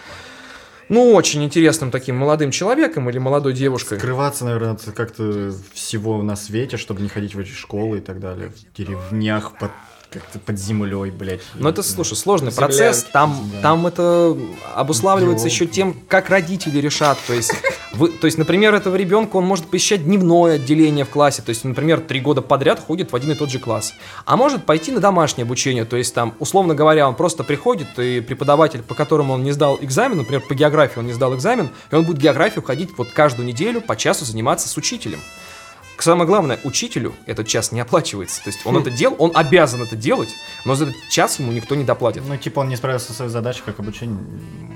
ну, очень интересным таким молодым человеком или молодой девушкой. Скрываться, наверное, от как-то всего на свете, чтобы не ходить в эти школы и так далее. В деревнях, под, как-то под землей, блядь. Но это, слушай, сложный Землянки, процесс. Там, да. там это обуславливается Ёлки. еще тем, как родители решат. То есть, вы, то есть, например, этого ребенка он может посещать дневное отделение в классе. То есть, например, три года подряд ходит в один и тот же класс. А может пойти на домашнее обучение. То есть, там, условно говоря, он просто приходит, и преподаватель, по которому он не сдал экзамен, например, по географии он не сдал экзамен, и он будет географию ходить вот каждую неделю по часу заниматься с учителем. Самое главное, учителю этот час не оплачивается. То есть он это делал, он обязан это делать, но за этот час ему никто не доплатит. Ну, типа, он не справился со своей задачей, как обучение.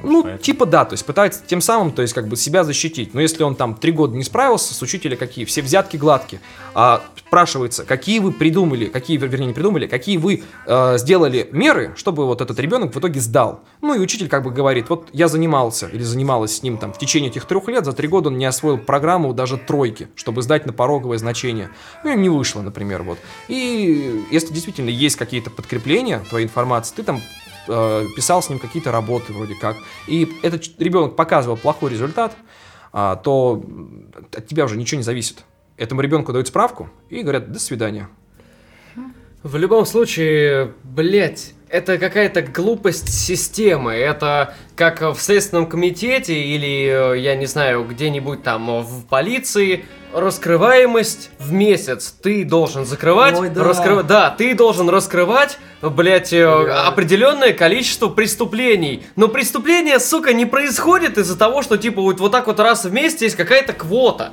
Ну, поэтому. типа да, то есть пытается тем самым, то есть как бы себя защитить. Но если он там три года не справился, с учителя какие? Все взятки гладкие. А, спрашивается, какие вы придумали, какие, вернее, не придумали, какие вы э, сделали меры, чтобы вот этот ребенок в итоге сдал. Ну и учитель как бы говорит, вот я занимался или занималась с ним там в течение этих трех лет, за три года он не освоил программу даже тройки, чтобы сдать на пороговое значение. Ну не вышло, например, вот. И если действительно есть какие-то подкрепления твоей информации, ты там э, писал с ним какие-то работы вроде как, и этот ребенок показывал плохой результат, а, то от тебя уже ничего не зависит. Этому ребенку дают справку и говорят «до свидания». В любом случае, блять, это какая-то глупость системы. Это как в Следственном комитете или, э, я не знаю, где-нибудь там э, в полиции. Раскрываемость в месяц ты должен закрывать. Ой, да. раскрыва- да, ты должен раскрывать, блять, Да. определенное количество преступлений. Но преступление, сука, не происходит из-за того, что типа вот, вот так вот раз в месяц есть какая-то квота.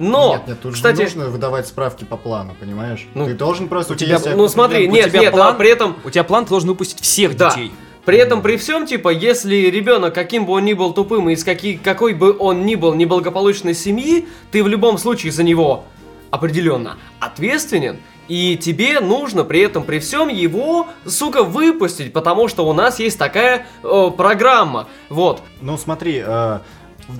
Но, Нет, нет, тут кстати, же нужно выдавать справки по плану, понимаешь? Ну, ты должен просто... у тебя- есть ну смотри, у нет, тебя нет, план- а при этом У тебя план, ты должен выпустить всех Да. детей. При этом, при всем, типа, если ребенок, каким бы он ни был тупым, и из какой, какой бы он ни был неблагополучной семьи, ты в любом случае за него определенно ответственен, и тебе нужно при этом, при всем его, сука, выпустить, потому что у нас есть такая э, программа. Вот. Ну смотри, э,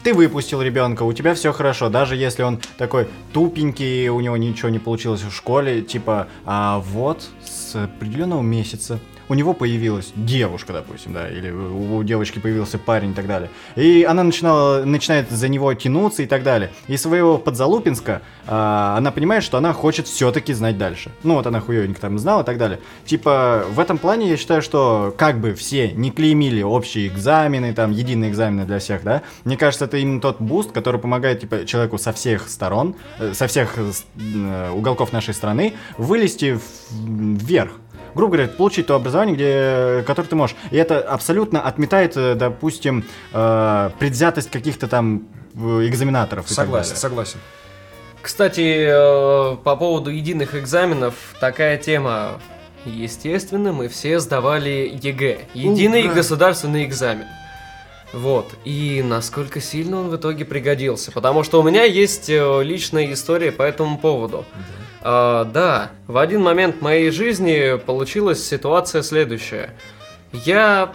ты выпустил ребенка, у тебя все хорошо, даже если он такой тупенький, у него ничего не получилось в школе, типа, а вот с определенного месяца у него появилась девушка, допустим, да, или у девочки появился парень и так далее. И она начинала, начинает за него тянуться и так далее. И своего подзалупинска а, она понимает, что она хочет все-таки знать дальше. Ну вот она хуёвенько там знала и так далее. Типа, в этом плане я считаю, что как бы все не клеймили общие экзамены, там, единые экзамены для всех, да, мне кажется, это именно тот буст, который помогает, типа, человеку со всех сторон, э, со всех э, э, уголков нашей страны вылезти вверх грубо говоря, получить то образование, где, которое ты можешь. И это абсолютно отметает, э, допустим, э, предвзятость каких-то там э, экзаменаторов. Согласен, согласен. Кстати, э, по поводу единых экзаменов, такая тема. Естественно, мы все сдавали ЕГЭ. Единый Ура! государственный экзамен. Вот. И насколько сильно он в итоге пригодился. Потому что у меня есть личная история по этому поводу. А, да, в один момент моей жизни получилась ситуация следующая. Я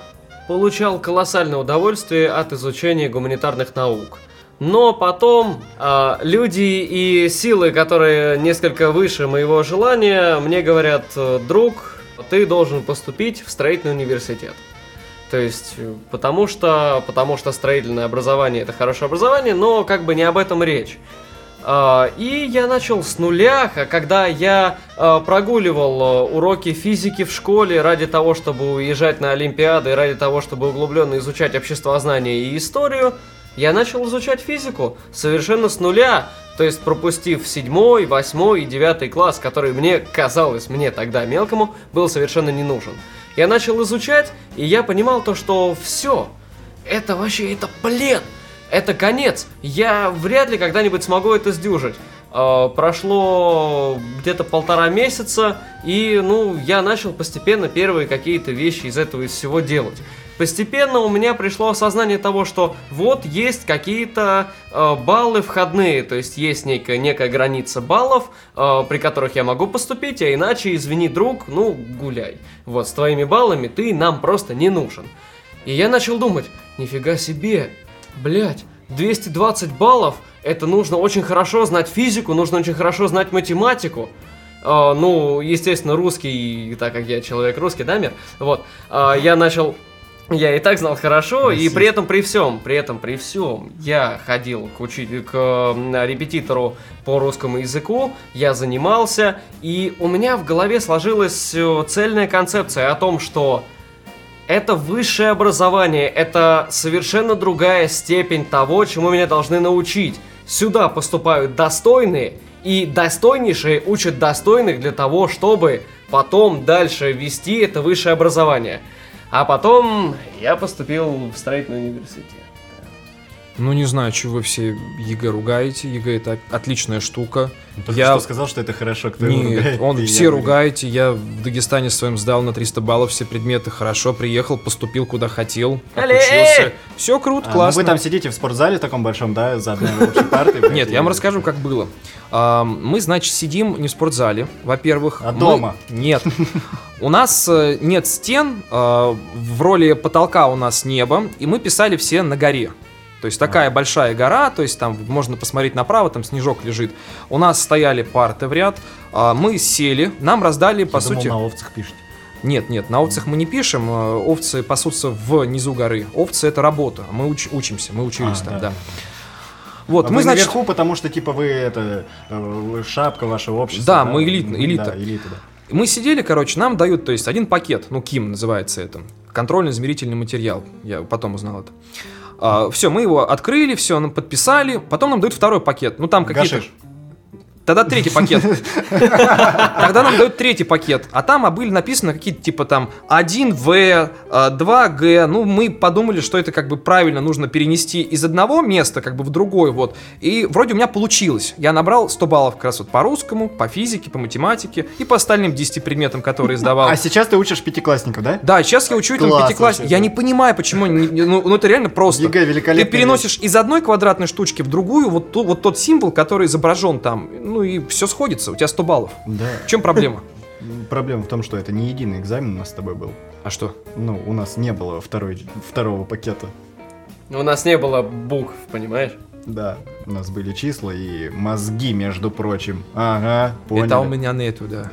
получал колоссальное удовольствие от изучения гуманитарных наук. Но потом а, люди и силы, которые несколько выше моего желания, мне говорят, друг, ты должен поступить в строительный университет. То есть, потому что, потому что строительное образование это хорошее образование, но как бы не об этом речь. А, и я начал с нуля, когда я а, прогуливал а, уроки физики в школе ради того, чтобы уезжать на Олимпиады, ради того, чтобы углубленно изучать обществознание и историю, я начал изучать физику совершенно с нуля, то есть пропустив седьмой, восьмой и девятый класс, который мне казалось, мне тогда мелкому, был совершенно не нужен. Я начал изучать, и я понимал то, что все, это вообще, это плен, это конец. Я вряд ли когда-нибудь смогу это сдюжить. Э, прошло где-то полтора месяца, и, ну, я начал постепенно первые какие-то вещи из этого из всего делать. Постепенно у меня пришло осознание того, что вот есть какие-то э, баллы входные, то есть есть некая, некая граница баллов, э, при которых я могу поступить, а иначе, извини, друг, ну, гуляй. Вот, с твоими баллами ты нам просто не нужен. И я начал думать, нифига себе, Блять, 220 баллов, это нужно очень хорошо знать физику, нужно очень хорошо знать математику. Uh, ну, естественно, русский, так как я человек русский, да, мир? Вот, uh, я начал я и так знал хорошо, Россия. и при этом при всем, при этом при всем, я ходил к, учителю, к репетитору по русскому языку, я занимался, и у меня в голове сложилась э, цельная концепция о том, что это высшее образование, это совершенно другая степень того, чему меня должны научить. Сюда поступают достойные, и достойнейшие учат достойных для того, чтобы потом дальше вести это высшее образование. А потом я поступил в строительный университет. Ну, не знаю, что вы все ЕГЭ ругаете. ЕГЭ это отличная штука. Только я что сказал, что это хорошо, кто Нет, его ругает. он все ругаете. Я в Дагестане своем сдал на 300 баллов все предметы хорошо, приехал, поступил куда хотел, отучился. Все круто, а, классно. Ну вы там сидите в спортзале таком большом, да, за одной общей партой? Нет, я вам расскажу, как было. Мы, значит, сидим не в спортзале, во-первых. А дома? Нет. У нас э, нет стен, э, в роли потолка у нас небо, и мы писали все на горе. То есть такая большая гора, то есть там можно посмотреть направо, там снежок лежит. У нас стояли парты в ряд, а, мы сели, нам раздали, по Я сути... на овцах пишете. Нет, нет, на овцах мы не пишем, а, овцы пасутся в низу горы. Овцы это работа, мы уч- учимся, мы учились а, там, да. да. Вот, а мы, значит... наверху, потому что, типа, вы, это, э, шапка вашего общества. Да, да? мы элит, элита. Да, элита, да. Мы сидели, короче, нам дают, то есть, один пакет, ну, КИМ называется это, контрольно-измерительный материал, я потом узнал это. А, все, мы его открыли, все, нам подписали. Потом нам дают второй пакет. Ну там какие-то... Тогда третий пакет. Тогда нам дают третий пакет. А там а были написаны какие-то типа там 1В, 2Г. А, ну, мы подумали, что это как бы правильно нужно перенести из одного места как бы в другой. Вот. И вроде у меня получилось. Я набрал 100 баллов как раз вот по русскому, по физике, по математике и по остальным 10 предметам, которые сдавал. А сейчас ты учишь пятиклассников, да? Да, сейчас я учу этому пятиклассников. Я не понимаю, почему. Ну, ну, это реально просто. ЕГЭ великолепно. Ты переносишь из одной квадратной штучки в другую вот, ту, вот тот символ, который изображен там ну и все сходится, у тебя 100 баллов. Да. В чем проблема? Проблема в том, что это не единый экзамен у нас с тобой был. А что? Ну, у нас не было второй, второго пакета. У нас не было букв, понимаешь? Да, у нас были числа и мозги, между прочим. Ага, понял. Это у меня нету, да.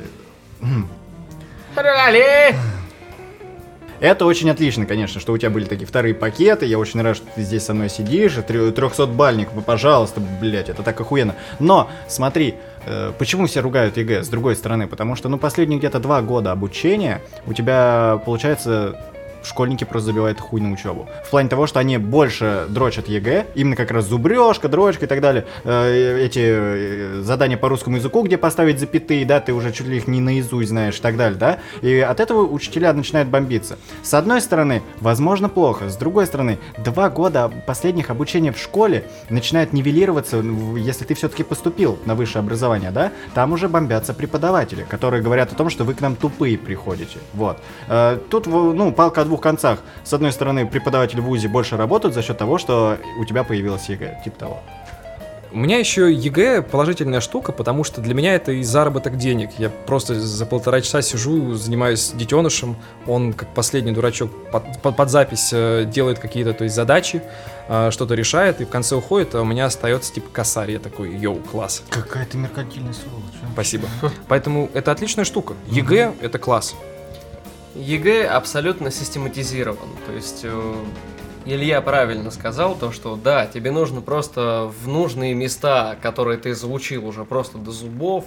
Это очень отлично, конечно, что у тебя были такие вторые пакеты. Я очень рад, что ты здесь со мной сидишь. 300-бальник, пожалуйста, блядь, это так охуенно. Но, смотри, э, почему все ругают ЕГЭ? С другой стороны, потому что, ну, последние где-то два года обучения у тебя, получается, школьники просто забивают хуй на учебу. В плане того, что они больше дрочат ЕГЭ, именно как раз зубрежка, дрочка и так далее. Э, эти э, задания по русскому языку, где поставить запятые, да, ты уже чуть ли их не наизусть знаешь и так далее, да. И от этого учителя начинают бомбить. С одной стороны, возможно, плохо. С другой стороны, два года последних обучения в школе начинает нивелироваться, если ты все-таки поступил на высшее образование, да, там уже бомбятся преподаватели, которые говорят о том, что вы к нам тупые приходите. Вот. Э, тут, ну, палка о двух концах. С одной стороны, преподаватели в ВУЗе больше работают за счет того, что у тебя появилась ЕГЭ, типа того. По мне еще ЕГЭ положительная штука, потому что для меня это и заработок денег. Я просто за полтора часа сижу, занимаюсь детенышем, он как последний дурачок под, под, под запись э, делает какие-то то есть, задачи, э, что-то решает, и в конце уходит, а у меня остается типа косарь. Я такой, йоу, класс. Какая ты меркантильная сволочь. а. Спасибо. Поэтому это отличная штука. ЕГЭ — это класс. ЕГЭ абсолютно систематизирован. То есть э, Илья правильно сказал то, что да, тебе нужно просто в нужные места, которые ты заучил уже просто до зубов,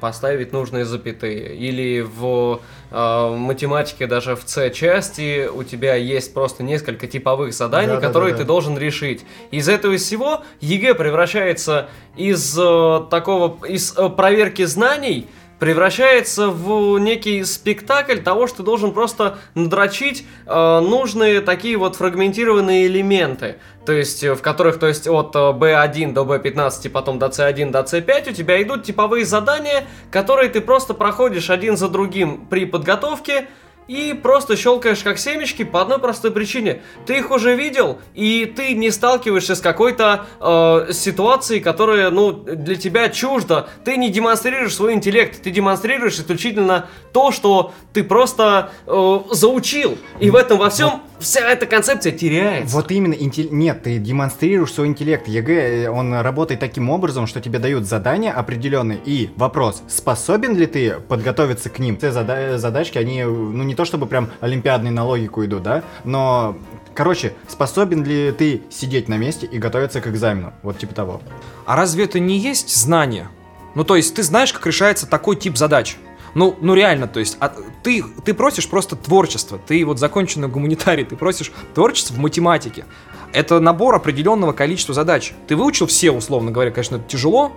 поставить нужные запятые. Или в э, математике даже в С-части у тебя есть просто несколько типовых заданий, Да-да-да-да. которые ты должен решить. Из этого всего ЕГЭ превращается из э, такого, из э, проверки знаний превращается в некий спектакль того, что ты должен просто надрочить э, нужные такие вот фрагментированные элементы. То есть, э, в которых, то есть, от э, B1 до B15 и потом до C1 до C5 у тебя идут типовые задания, которые ты просто проходишь один за другим при подготовке, и просто щелкаешь как семечки по одной простой причине. Ты их уже видел, и ты не сталкиваешься с какой-то э, ситуацией, которая, ну, для тебя чужда. Ты не демонстрируешь свой интеллект, ты демонстрируешь исключительно то, что ты просто э, заучил. И в этом во всем вся эта концепция теряется. Вот именно, интел- нет, ты демонстрируешь свой интеллект. ЕГЭ, э, он работает таким образом, что тебе дают задания определенные. И вопрос, способен ли ты подготовиться к ним? Те зада- задачки, они, ну не то чтобы прям олимпиадные на логику идут, да, но... Короче, способен ли ты сидеть на месте и готовиться к экзамену? Вот типа того. А разве это не есть знание? Ну, то есть, ты знаешь, как решается такой тип задач. Ну, ну реально, то есть, а ты, ты просишь просто творчество. Ты вот законченный гуманитарий, ты просишь творчество в математике. Это набор определенного количества задач. Ты выучил все, условно говоря, конечно, это тяжело,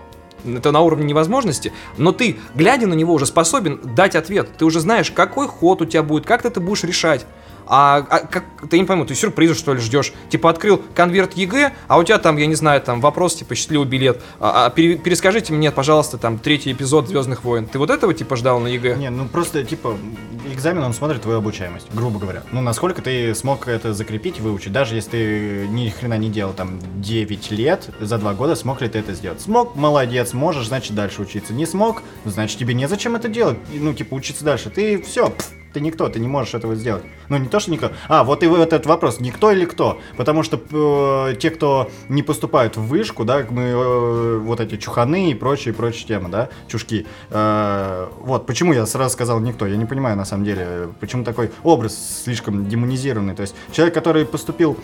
это на уровне невозможности, но ты, глядя на него, уже способен дать ответ. Ты уже знаешь, какой ход у тебя будет, как ты это будешь решать. А, а как, ты не пойму, ты сюрприза что ли ждешь? Типа открыл конверт ЕГЭ, а у тебя там, я не знаю, там вопрос типа счастливый билет. А, а пере- перескажите мне, пожалуйста, там третий эпизод Звездных войн. Ты вот этого типа ждал на ЕГЭ? Не, ну просто, типа, экзамен, он смотрит твою обучаемость, грубо говоря. Ну, насколько ты смог это закрепить, выучить. Даже если ты ни хрена не делал там 9 лет, за 2 года смог ли ты это сделать? Смог, молодец, можешь, значит, дальше учиться. Не смог, значит, тебе незачем это делать. Ну, типа, учиться дальше. Ты все, ты никто, ты не можешь этого сделать. Ну, не то, что никто. А, вот и вот этот вопрос, никто или кто? Потому что э, те, кто не поступают в вышку, да, мы, э, вот эти чуханы и прочие, прочие темы, да, чушки. Э, вот, почему я сразу сказал никто, я не понимаю, на самом деле, почему такой образ слишком демонизированный. То есть, человек, который поступил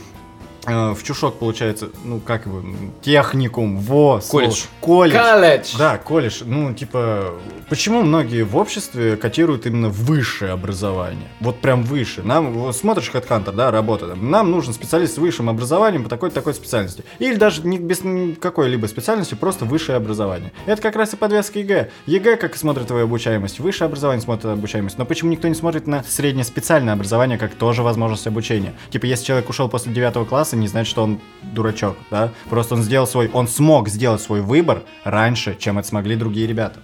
э, в чушок, получается, ну, как его, техникум, во. Колледж. Колледж. Колледж. Да, колледж. Ну, типа, почему многие в обществе котируют именно высшее образование? Вот прям выше. Нам, вот смотришь HeadHunter, да, работа, там, нам нужен специалист с высшим образованием по такой-такой специальности. Или даже не без какой-либо специальности, просто высшее образование. Это как раз и подвеска ЕГЭ. ЕГЭ как смотрит твою обучаемость, высшее образование смотрит обучаемость. Но почему никто не смотрит на среднее специальное образование, как тоже возможность обучения? Типа, если человек ушел после 9 класса, не значит, что он дурачок, да? Просто он сделал свой, он смог сделать свой выбор раньше, чем это смогли другие ребята.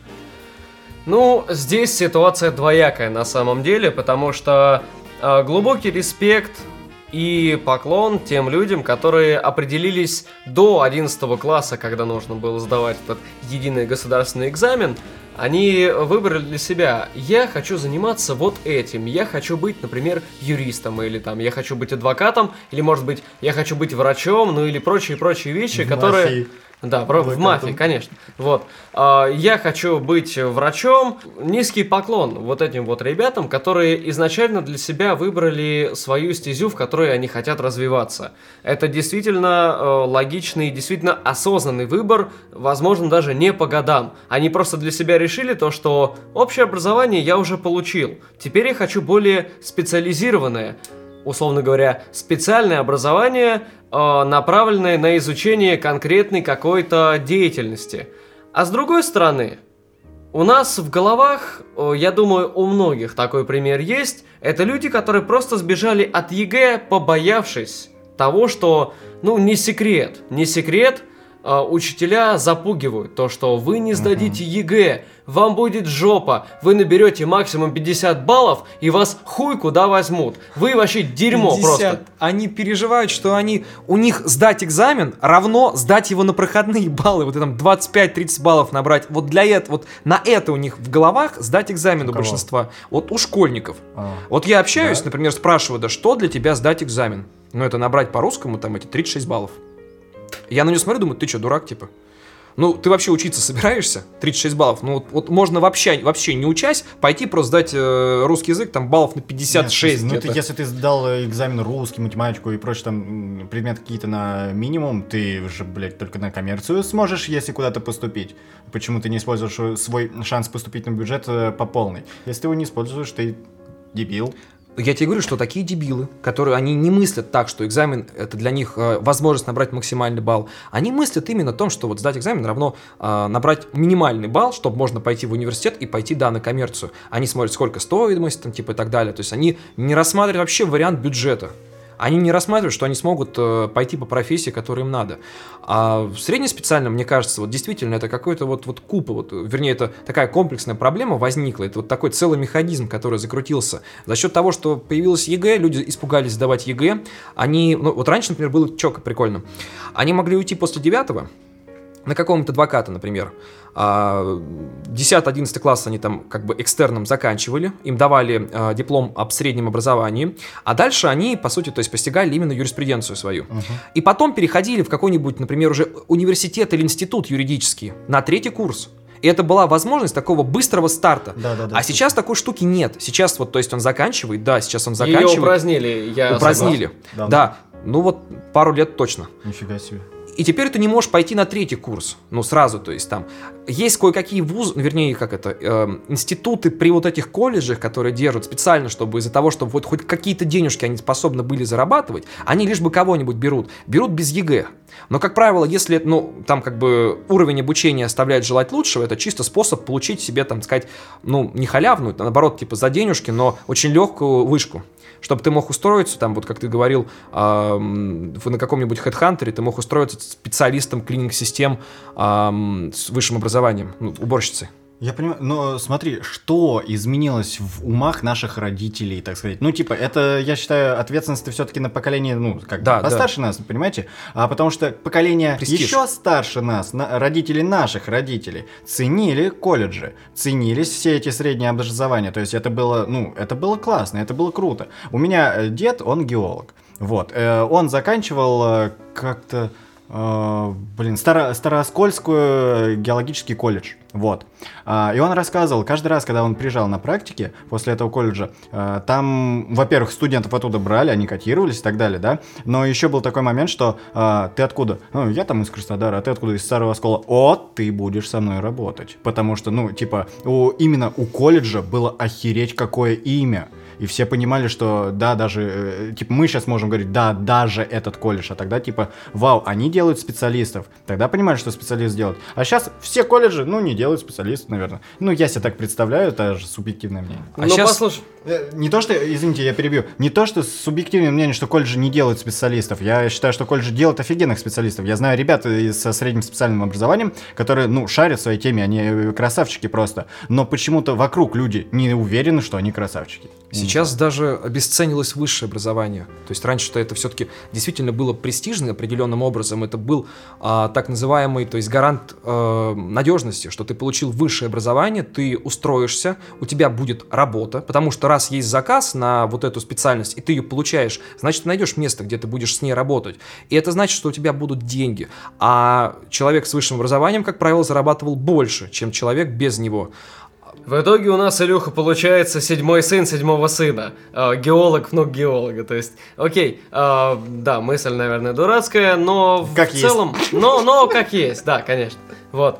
Ну, здесь ситуация двоякая на самом деле, потому что э, глубокий респект и поклон тем людям, которые определились до 11 класса, когда нужно было сдавать этот единый государственный экзамен, они выбрали для себя, я хочу заниматься вот этим, я хочу быть, например, юристом, или там, я хочу быть адвокатом, или, может быть, я хочу быть врачом, ну или прочие-прочие вещи, В которые... Да, про- в мафии, конечно. Вот. А, Я хочу быть врачом. Низкий поклон вот этим вот ребятам, которые изначально для себя выбрали свою стезю, в которой они хотят развиваться. Это действительно э, логичный, действительно осознанный выбор, возможно, даже не по годам. Они просто для себя решили то, что общее образование я уже получил. Теперь я хочу более специализированное условно говоря, специальное образование, э, направленное на изучение конкретной какой-то деятельности. А с другой стороны, у нас в головах, э, я думаю, у многих такой пример есть, это люди, которые просто сбежали от ЕГЭ, побоявшись того, что, ну, не секрет, не секрет, учителя запугивают то, что вы не сдадите ЕГЭ, вам будет жопа, вы наберете максимум 50 баллов и вас хуй куда возьмут. Вы вообще дерьмо 50. просто. Они переживают, что они у них сдать экзамен равно сдать его на проходные баллы, вот там 25-30 баллов набрать. Вот для этого, вот на это у них в головах сдать экзамен у, кого? большинства. Вот у школьников. А. Вот я общаюсь, Да? например, спрашиваю, да что для тебя сдать экзамен? Ну это набрать по-русскому там эти 36 баллов. Я на него смотрю, думаю, ты что, дурак, типа? Ну, ты вообще учиться собираешься? 36 баллов. Ну, вот, вот можно вообще, вообще не учась, пойти просто сдать э, русский язык, там, баллов на 56 Нет, ну, ты, если ты сдал э, экзамен русский, математику и прочие там предметы какие-то на минимум, ты уже, блядь, только на коммерцию сможешь, если куда-то поступить. Почему ты не используешь э, свой шанс поступить на бюджет э, по полной? Если ты его не используешь, ты дебил. Я тебе говорю, что такие дебилы, которые они не мыслят так, что экзамен это для них э, возможность набрать максимальный балл. Они мыслят именно о том, что вот сдать экзамен равно э, набрать минимальный балл, чтобы можно пойти в университет и пойти, да, на коммерцию. Они смотрят, сколько стоимость, там, типа, и так далее. То есть они не рассматривают вообще вариант бюджета. Они не рассматривают, что они смогут э, пойти по профессии, которой им надо. А в среднеспециальном, мне кажется, вот действительно это какой-то вот, вот купа, вот, вернее, это такая комплексная проблема возникла. Это вот такой целый механизм, который закрутился. За счет того, что появилась ЕГЭ, люди испугались сдавать ЕГЭ. Они, ну, вот раньше, например, было как прикольно. Они могли уйти после девятого, на какого-нибудь адвоката, например. А, 10-11 класс они там как бы экстерном заканчивали, им давали а, диплом об среднем образовании, а дальше они, по сути, то есть постигали именно юриспруденцию свою. И потом переходили в какой-нибудь, например, уже университет или институт юридический на третий курс. И это была возможность такого быстрого старта. Да-да-да, а сейчас такой штуки нет. Сейчас вот, то есть он заканчивает, да, сейчас он Ее заканчивает. упразднили, я упразднили. Да. Да, ну вот пару лет точно. Нифига себе. И теперь ты не можешь пойти на третий курс, ну сразу, то есть там. Есть кое-какие вузы, вернее, как это, эм, институты при вот этих колледжах, которые держат специально, чтобы из-за того, чтобы вот хоть какие-то денежки они способны были зарабатывать, они лишь бы кого-нибудь берут, берут без ЕГЭ. Но, как правило, если, ну, там как бы уровень обучения оставляет желать лучшего, это чисто способ получить себе, там, сказать, ну, не халявную, а наоборот, типа за денежки, но очень легкую вышку чтобы ты мог устроиться, там, вот как ты говорил, в- на каком-нибудь хедхантере, ты мог устроиться специалистом клининг-систем эм, с высшим образованием, ну, уборщицей. Я понимаю, но смотри, что изменилось в умах наших родителей, так сказать. Ну, типа, это, я считаю, ответственность все-таки на поколение, ну, как Да, постарше нас, понимаете? А потому что поколение Престиж. еще старше нас, на- родители наших родителей, ценили колледжи, ценились все эти средние образования. То есть это было, ну, это было классно, это было круто. У меня э, дед, он геолог. Вот, э, он заканчивал э, как-то... э, блин, Старо, Старооскольскую геологический колледж. Вот. А, и он рассказывал, каждый раз, когда он приезжал на практике после этого колледжа, э, там, во-первых, студентов оттуда брали, они котировались и так далее, да, но еще был такой момент, что э, ты откуда? Ну, я там из Краснодара, а ты откуда? Из Старого Оскола. О, ты будешь со мной работать. Потому что, ну, типа, у, именно у колледжа было охереть какое имя. И все понимали, что да, даже, э, типа, мы сейчас можем говорить, да, даже этот колледж, а тогда, типа, вау, они делают специалистов. Тогда понимали, что специалист делает. А сейчас все колледжи, ну, не делают специалистов, наверное. Ну, я себе так представляю, это же субъективное мнение. А ну, щас- послушай, Э, Не то, что, извините, я перебью, не то, что субъективное мнение, что колледжи не делают специалистов. Я считаю, что колледжи делают офигенных специалистов. Я знаю ребят из- со средним специальным образованием, которые, ну, шарят в своей теме, они э, красавчики просто. Но почему-то вокруг люди не уверены, что они красавчики. Сейчас даже обесценилось высшее образование. То есть раньше-то это все-таки действительно было престижно определенным образом. Это был а, так называемый, то есть гарант э, надежности, что ты получил высшее образование, ты устроишься, у тебя будет работа, потому что раз есть заказ на вот эту специальность, и ты ее получаешь, значит, ты найдешь место, где ты будешь с ней работать. И это значит, что у тебя будут деньги. А человек с высшим образованием, как правило, зарабатывал больше, чем человек без него. В итоге у нас, Илюха, получается седьмой сын седьмого сына. Э, геолог, внук геолога. То есть, окей, э, да, мысль, наверное, дурацкая, но Как в есть. целом... Но, но как есть, да, конечно. Вот.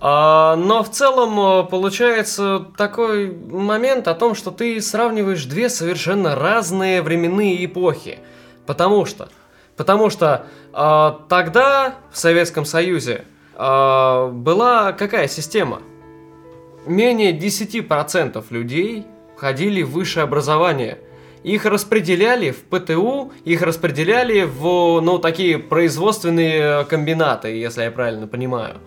А, но в целом получается такой момент о том, что ты сравниваешь две совершенно разные временные эпохи. Потому что... Потому что э, тогда в Советском Союзе э, была какая система? Менее 10% людей ходили в высшее образование. их распределяли в ПТУ, их распределяли в, ну, такие производственные комбинаты, если я правильно понимаю.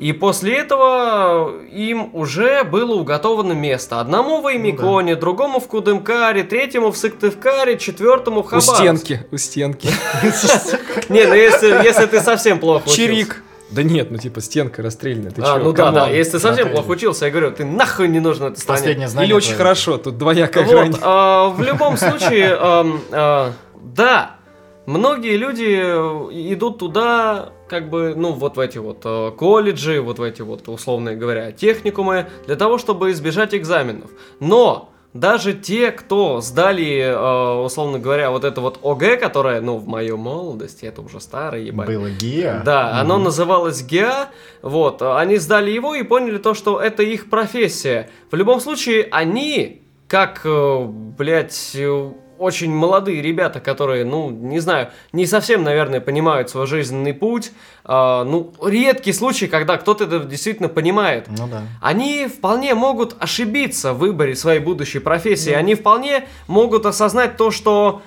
И после этого им уже было уготовано место. Одному в Аймиконе, ну, да. другому в Кудымкаре, третьему в Сыктывкаре, четвертому в Хабаровске. У стенки, у стенки. Не, ну если ты совсем плохо Чирик. Да нет, ну типа стенка расстрельная. Ты а, чё? ну да, да. Если ты совсем плохо учился, я говорю, ты нахуй не нужен это стране. Последнее знание. Или очень хорошо, тут двоякая вот, грань. А, в любом случае, а, а, да, многие люди идут туда, как бы, ну, вот в эти вот э, колледжи, вот в эти вот, условно говоря, техникумы, для того, чтобы избежать экзаменов. Но даже те, кто сдали, э, условно говоря, вот это вот ОГЭ, которое, ну, в моей молодости, это уже старое, ебать. Было ГИА? Да, mm-hmm. оно называлось ГИА, вот, они сдали его и поняли то, что это их профессия. В любом случае, они, как, э, блядь, очень молодые ребята, которые, ну, не знаю, не совсем, наверное, понимают свой жизненный путь. Э, ну, редкий случай, когда кто-то это действительно понимает. Ну да. Они вполне могут ошибиться в выборе своей будущей профессии. Mm. Они вполне могут осознать то, что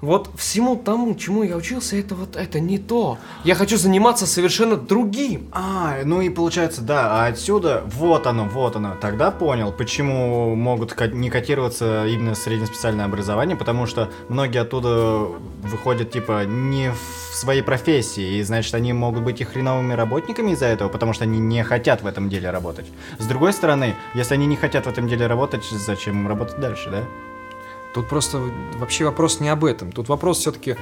вот всему тому, чему я учился, это вот это не то. Я хочу заниматься совершенно другим. А, ну и получается, да, а отсюда вот оно, вот оно. Тогда понял, почему могут не котироваться именно среднеспециальное образование, потому что многие оттуда выходят типа не в своей профессии, и значит они могут быть и хреновыми работниками из-за этого, потому что они не хотят в этом деле работать. С другой стороны, если они не хотят в этом деле работать, зачем им работать дальше, да? Тут просто вообще вопрос не об этом. Тут вопрос все-таки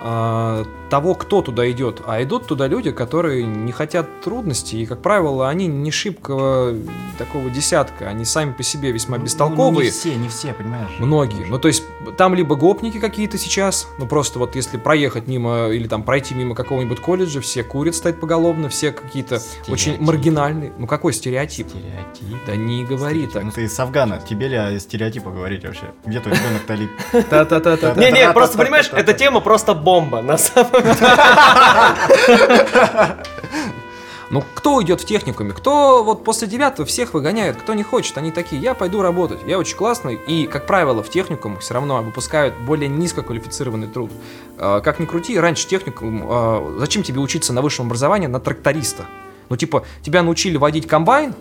того, кто туда идет. А идут туда люди, которые не хотят трудностей. И, как правило, они не шибкого такого десятка. Они сами по себе весьма ну, бестолковые. Ну, не все, не все, понимаешь? Многие. Ну, то есть, там либо гопники какие-то сейчас. Ну, просто вот если проехать мимо или там пройти мимо какого-нибудь колледжа, все курят стоят поголовно, все какие-то очень маргинальные. Ну, какой стереотип? Стереотип? Да не говори так. Ну, ты из Афгана. Тебе ли о стереотипах говорить вообще? Где твой ребенок Талиб? Та-та-та-та. Не-не, просто понимаешь, эта тема просто бомба, на самом деле. Ну, кто идет в техникуме? Кто вот после девятого всех выгоняет? Кто не хочет? Они такие, я пойду работать, я очень классный. И, как правило, в техникум все равно выпускают более низкоквалифицированный труд. А, как ни крути, раньше техникум, а, зачем тебе учиться на высшем образовании на тракториста? Ну, типа, тебя научили водить комбайн,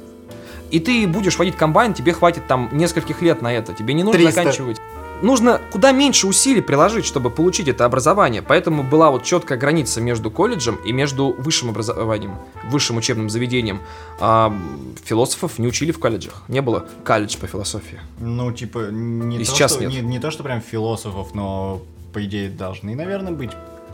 и ты будешь водить комбайн, тебе хватит там нескольких лет на это. Тебе не нужно 300. заканчивать нужно куда меньше усилий приложить, чтобы получить это образование. Поэтому была вот четкая граница между колледжем и между высшим образованием, высшим учебным заведением. А философов не учили в колледжах. Не было колледж по философии. Ну, типа, не, и то, сейчас что, нет. Не, не то, что прям философов, но по идее должны, наверное, быть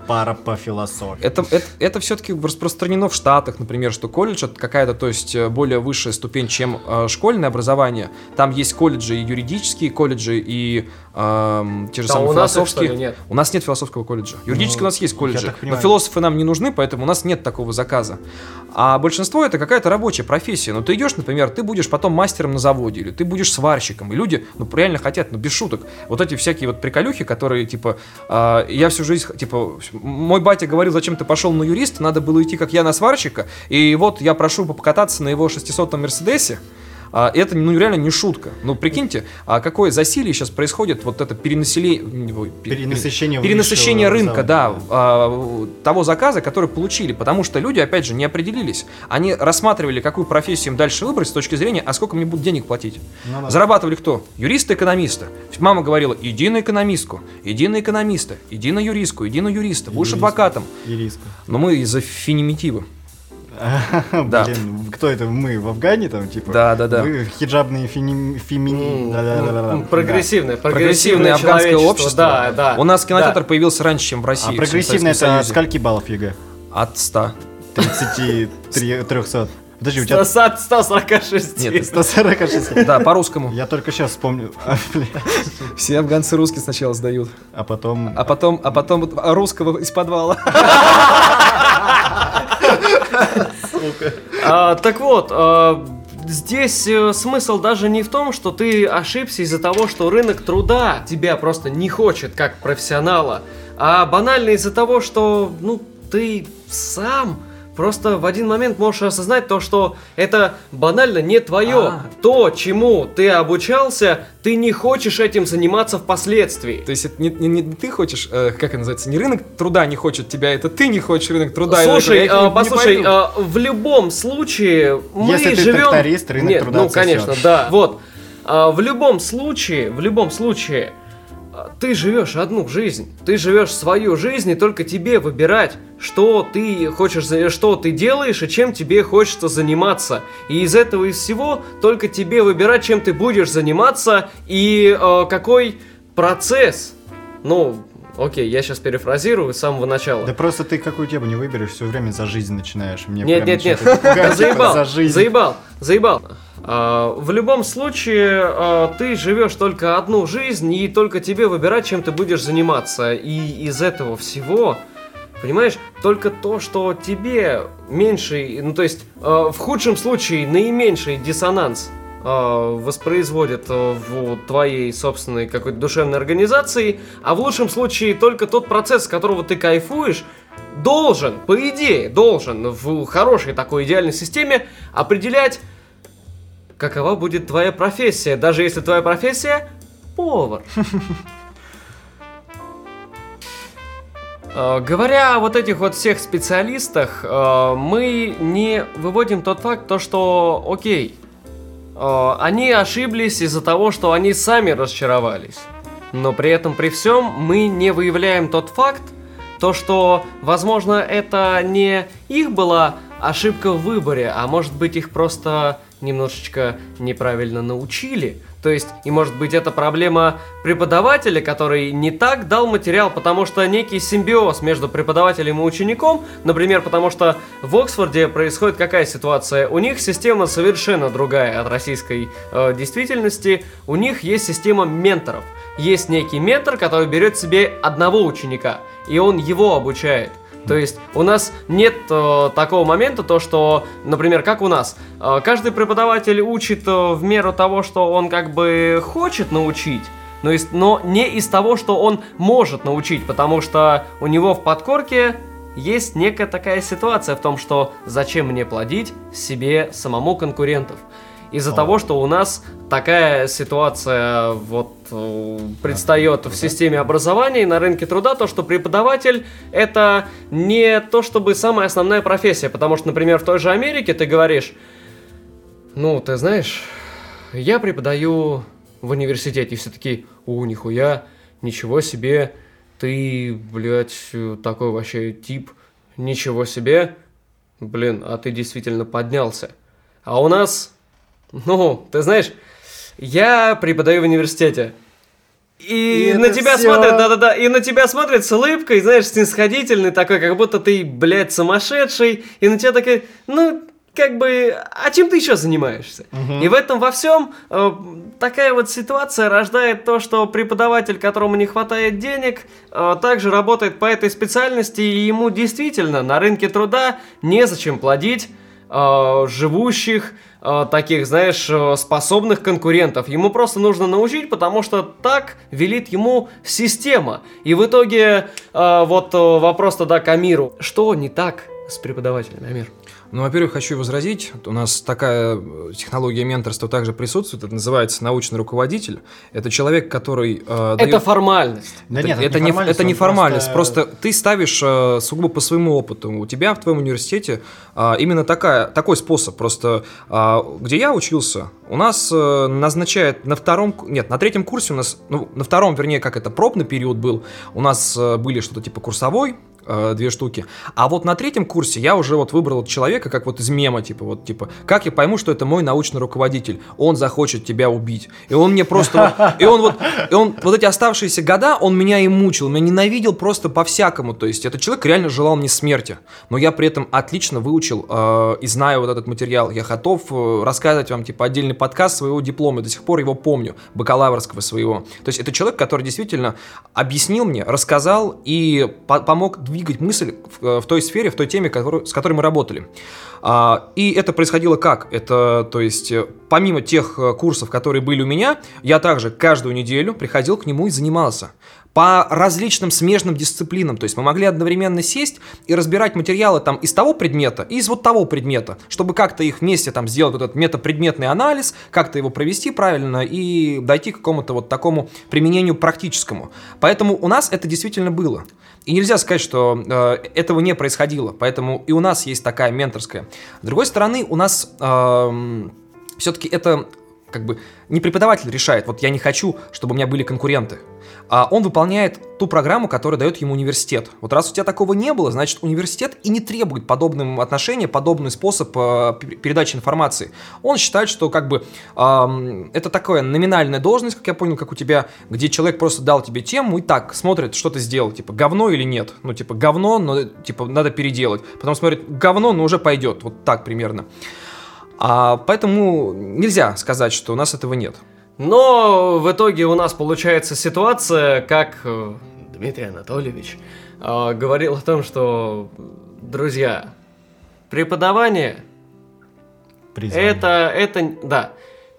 пара по философии. Это, это, это все-таки распространено в Штатах, например, что колледж это какая-то, то есть э, более высшая ступень, чем э, школьное образование. Там есть колледжи и юридические колледжи, и э, те же да, самые у философские. Нас нет? У нас нет философского колледжа. Юридически ну, у нас есть колледжи, но философы нам не нужны, поэтому у нас нет такого заказа. А большинство это какая-то рабочая профессия. Но ну, ты идешь, например, ты будешь потом мастером на заводе, или ты будешь сварщиком, и люди, ну, реально хотят, ну, без шуток. Вот эти всякие вот приколюхи, которые, типа, э, я всю жизнь, типа, мой батя говорил, зачем ты пошел на юриста, надо было идти, как я, на сварщика, и вот я прошу покататься на его 600-м Мерседесе, а, это ну, реально не шутка. Ну, прикиньте, а какое засилие сейчас происходит, вот это перенаселение... Перенасыщение, перенасыщение рынка, да, а, того заказа, который получили. Потому что люди, опять же, не определились. Они рассматривали, какую профессию им дальше выбрать с точки зрения, а сколько мне будут денег платить. Ну, да. Зарабатывали кто? Юристы, экономисты. Мама говорила, иди на экономистку, иди на экономиста, иди на юристку, иди на юриста, будешь адвокатом. Юристка. Но мы из-за феминитива. Да. Блин, кто это? Мы в Афгане там, типа? Да, да, да. Вы хиджабные фемини... Прогрессивное, прогрессивное афганское общество. Да, да. У нас кинотеатр появился раньше, чем в России. А прогрессивное это скольки баллов ЕГЭ? От 100. 30, 300. Подожди, у тебя... 146. Нет, 146. Да, по-русскому. Я только сейчас вспомню. Все афганцы русские сначала сдают. А потом... А потом, а потом русского из подвала. А, так вот, а, здесь э, смысл даже не в том, что ты ошибся из-за того, что рынок труда тебя просто не хочет как профессионала, а банально из-за того, что, ну, ты сам просто в один момент можешь осознать то, что это банально не твое. А. То, чему ты обучался, ты не хочешь этим заниматься впоследствии. То есть это не, не- не ты хочешь, э, как это называется, не рынок труда не хочет тебя, это ты не хочешь рынок труда. и Слушай, а, не послушай, а, в любом случае мы Если ты живем... тракторист, рынок Нет, труда ну отсосёшь. конечно, да. Вот, А, в любом случае, в любом случае, ты живешь одну жизнь, ты живешь свою жизнь, и только тебе выбирать, что ты хочешь, что ты делаешь и чем тебе хочется заниматься. И из этого из всего только тебе выбирать, чем ты будешь заниматься и э, какой процесс. Ну, окей, я сейчас перефразирую с самого начала. Да просто ты какую тему не выберешь, все время за жизнь начинаешь. Мне Нет, нет, нет, пугать, типа, заебал, За жизнь. заебал, заебал. А, в любом случае, а, ты живешь только одну жизнь, и только тебе выбирать, чем ты будешь заниматься. И из этого всего, понимаешь, только то, что тебе меньший, ну то есть, а, в худшем случае, наименьший диссонанс воспроизводит а, в твоей собственной какой-то душевной организации, а в лучшем случае только тот процесс, с которого ты кайфуешь, должен, по идее, должен в хорошей такой идеальной системе определять, какова будет твоя профессия, даже если твоя профессия повар. Э, Говоря о вот этих вот всех специалистах, э, мы не выводим тот факт, то что, окей, они ошиблись из-за того, что они сами разочаровались. Но при этом, при всем, мы не выявляем тот факт, то, что, возможно, это не их была ошибка в выборе, а может быть их просто немножечко неправильно научили. То есть, и может быть это проблема преподавателя, который не так дал материал, потому что некий симбиоз между преподавателем и учеником, например, потому что в Оксфорде происходит какая ситуация? У них система совершенно другая от российской э, действительности. У них есть система менторов. Есть некий ментор, который берет себе одного ученика, и он его обучает. То есть у нас нет э, такого момента, то что, например, как у нас, э, каждый преподаватель учит э, в меру того, что он как бы хочет научить, но, из- но не из того, что он может научить, потому что у него в подкорке есть некая такая ситуация в том, что зачем мне плодить себе самому конкурентов. Из-за О. того, что у нас такая ситуация вот э, предстает в системе образования и на рынке труда, то что преподаватель это не то чтобы самая основная профессия, потому что, например, в той же Америке ты говоришь, ну, ты знаешь, я преподаю в университете, и все таки у, нихуя, ничего себе, ты, блядь, такой вообще тип, ничего себе, блин, а ты действительно поднялся. А у нас, ну, ты знаешь, я преподаю в университете. И, И на тебя всё. смотрят, да-да-да, и на тебя смотрят с улыбкой, знаешь, снисходительный такой, как будто ты, блядь, сумасшедший, и на тебя такая, ну, как бы, а чем ты еще занимаешься? И в этом во всем э, такая вот ситуация рождает то, что преподаватель, которому не хватает денег, э, также работает по этой специальности, и ему действительно на рынке труда незачем плодить э, живущих, э, таких, знаешь, э, способных конкурентов. Ему просто нужно научить, потому что так велит ему система. И в итоге вот вопрос тогда к Амиру. Что не так с преподавателем, Амир? Ну, во-первых, хочу возразить. У нас такая э, технология менторства также присутствует. Это называется научный руководитель. Это человек, который э, Это дает- формальность. Да это, нет, это не, формальность, это не формальность, просто... ты ставишь э, сугубо по своему опыту. У тебя в твоем университете а, именно такая, такой способ. Просто а, где я учился, у нас э, назначают на втором, нет, на третьем курсе у нас, ну, на втором, вернее, как это, пробный период был, у нас э, были что-то типа курсовой, э, две штуки. А вот на третьем курсе я уже вот выбрал человека, как вот из мема, типа, вот, типа, как я пойму, что это мой научный руководитель? Он захочет тебя убить. И он мне просто, и он вот, и он вот эти оставшиеся года, он меня и мучил, меня ненавидел просто по-всякому. То есть этот человек реально желал мне смерти. Но я при этом отлично выучил э, и знаю вот этот материал. Я готов э, рассказывать вам, типа, отдельный подкаст своего диплома. До сих пор его помню, бакалаврского своего. То есть это человек, который действительно объяснил мне, рассказал и по- помог двигать мысль в, в той сфере, в той теме, который, с которой мы работали. А, и это происходило как? Это, то есть, э, помимо тех э, курсов, которые были у меня, я также каждую неделю приходил к нему и занимался по различным смежным дисциплинам. То есть мы могли одновременно сесть и разбирать материалы там из того предмета и из вот того предмета, чтобы как-то их вместе там сделать вот этот метапредметный анализ, как-то его провести правильно и дойти к какому-то вот такому применению практическому. Поэтому у нас это действительно было. И нельзя сказать, что э, этого не происходило. Поэтому и у нас есть такая менторская. С другой стороны, у нас э, все-таки это как бы не преподаватель решает, вот я не хочу, чтобы у меня были конкуренты, он выполняет ту программу, которую дает ему университет. Вот раз у тебя такого не было, значит университет и не требует подобным отношения, подобный способ э, передачи информации. Он считает, что как бы это такая номинальная должность, как я понял, как у тебя, где человек просто дал тебе тему и так смотрит, что ты сделал, типа говно или нет. Ну типа говно, но типа надо переделать. Потом смотрит говно, но уже пойдет. Вот так примерно. А, поэтому нельзя сказать, что у нас этого нет. Но в итоге у нас получается ситуация, как э, Дмитрий Анатольевич э, говорил о том, что, друзья, преподавание призвание. это, это, да,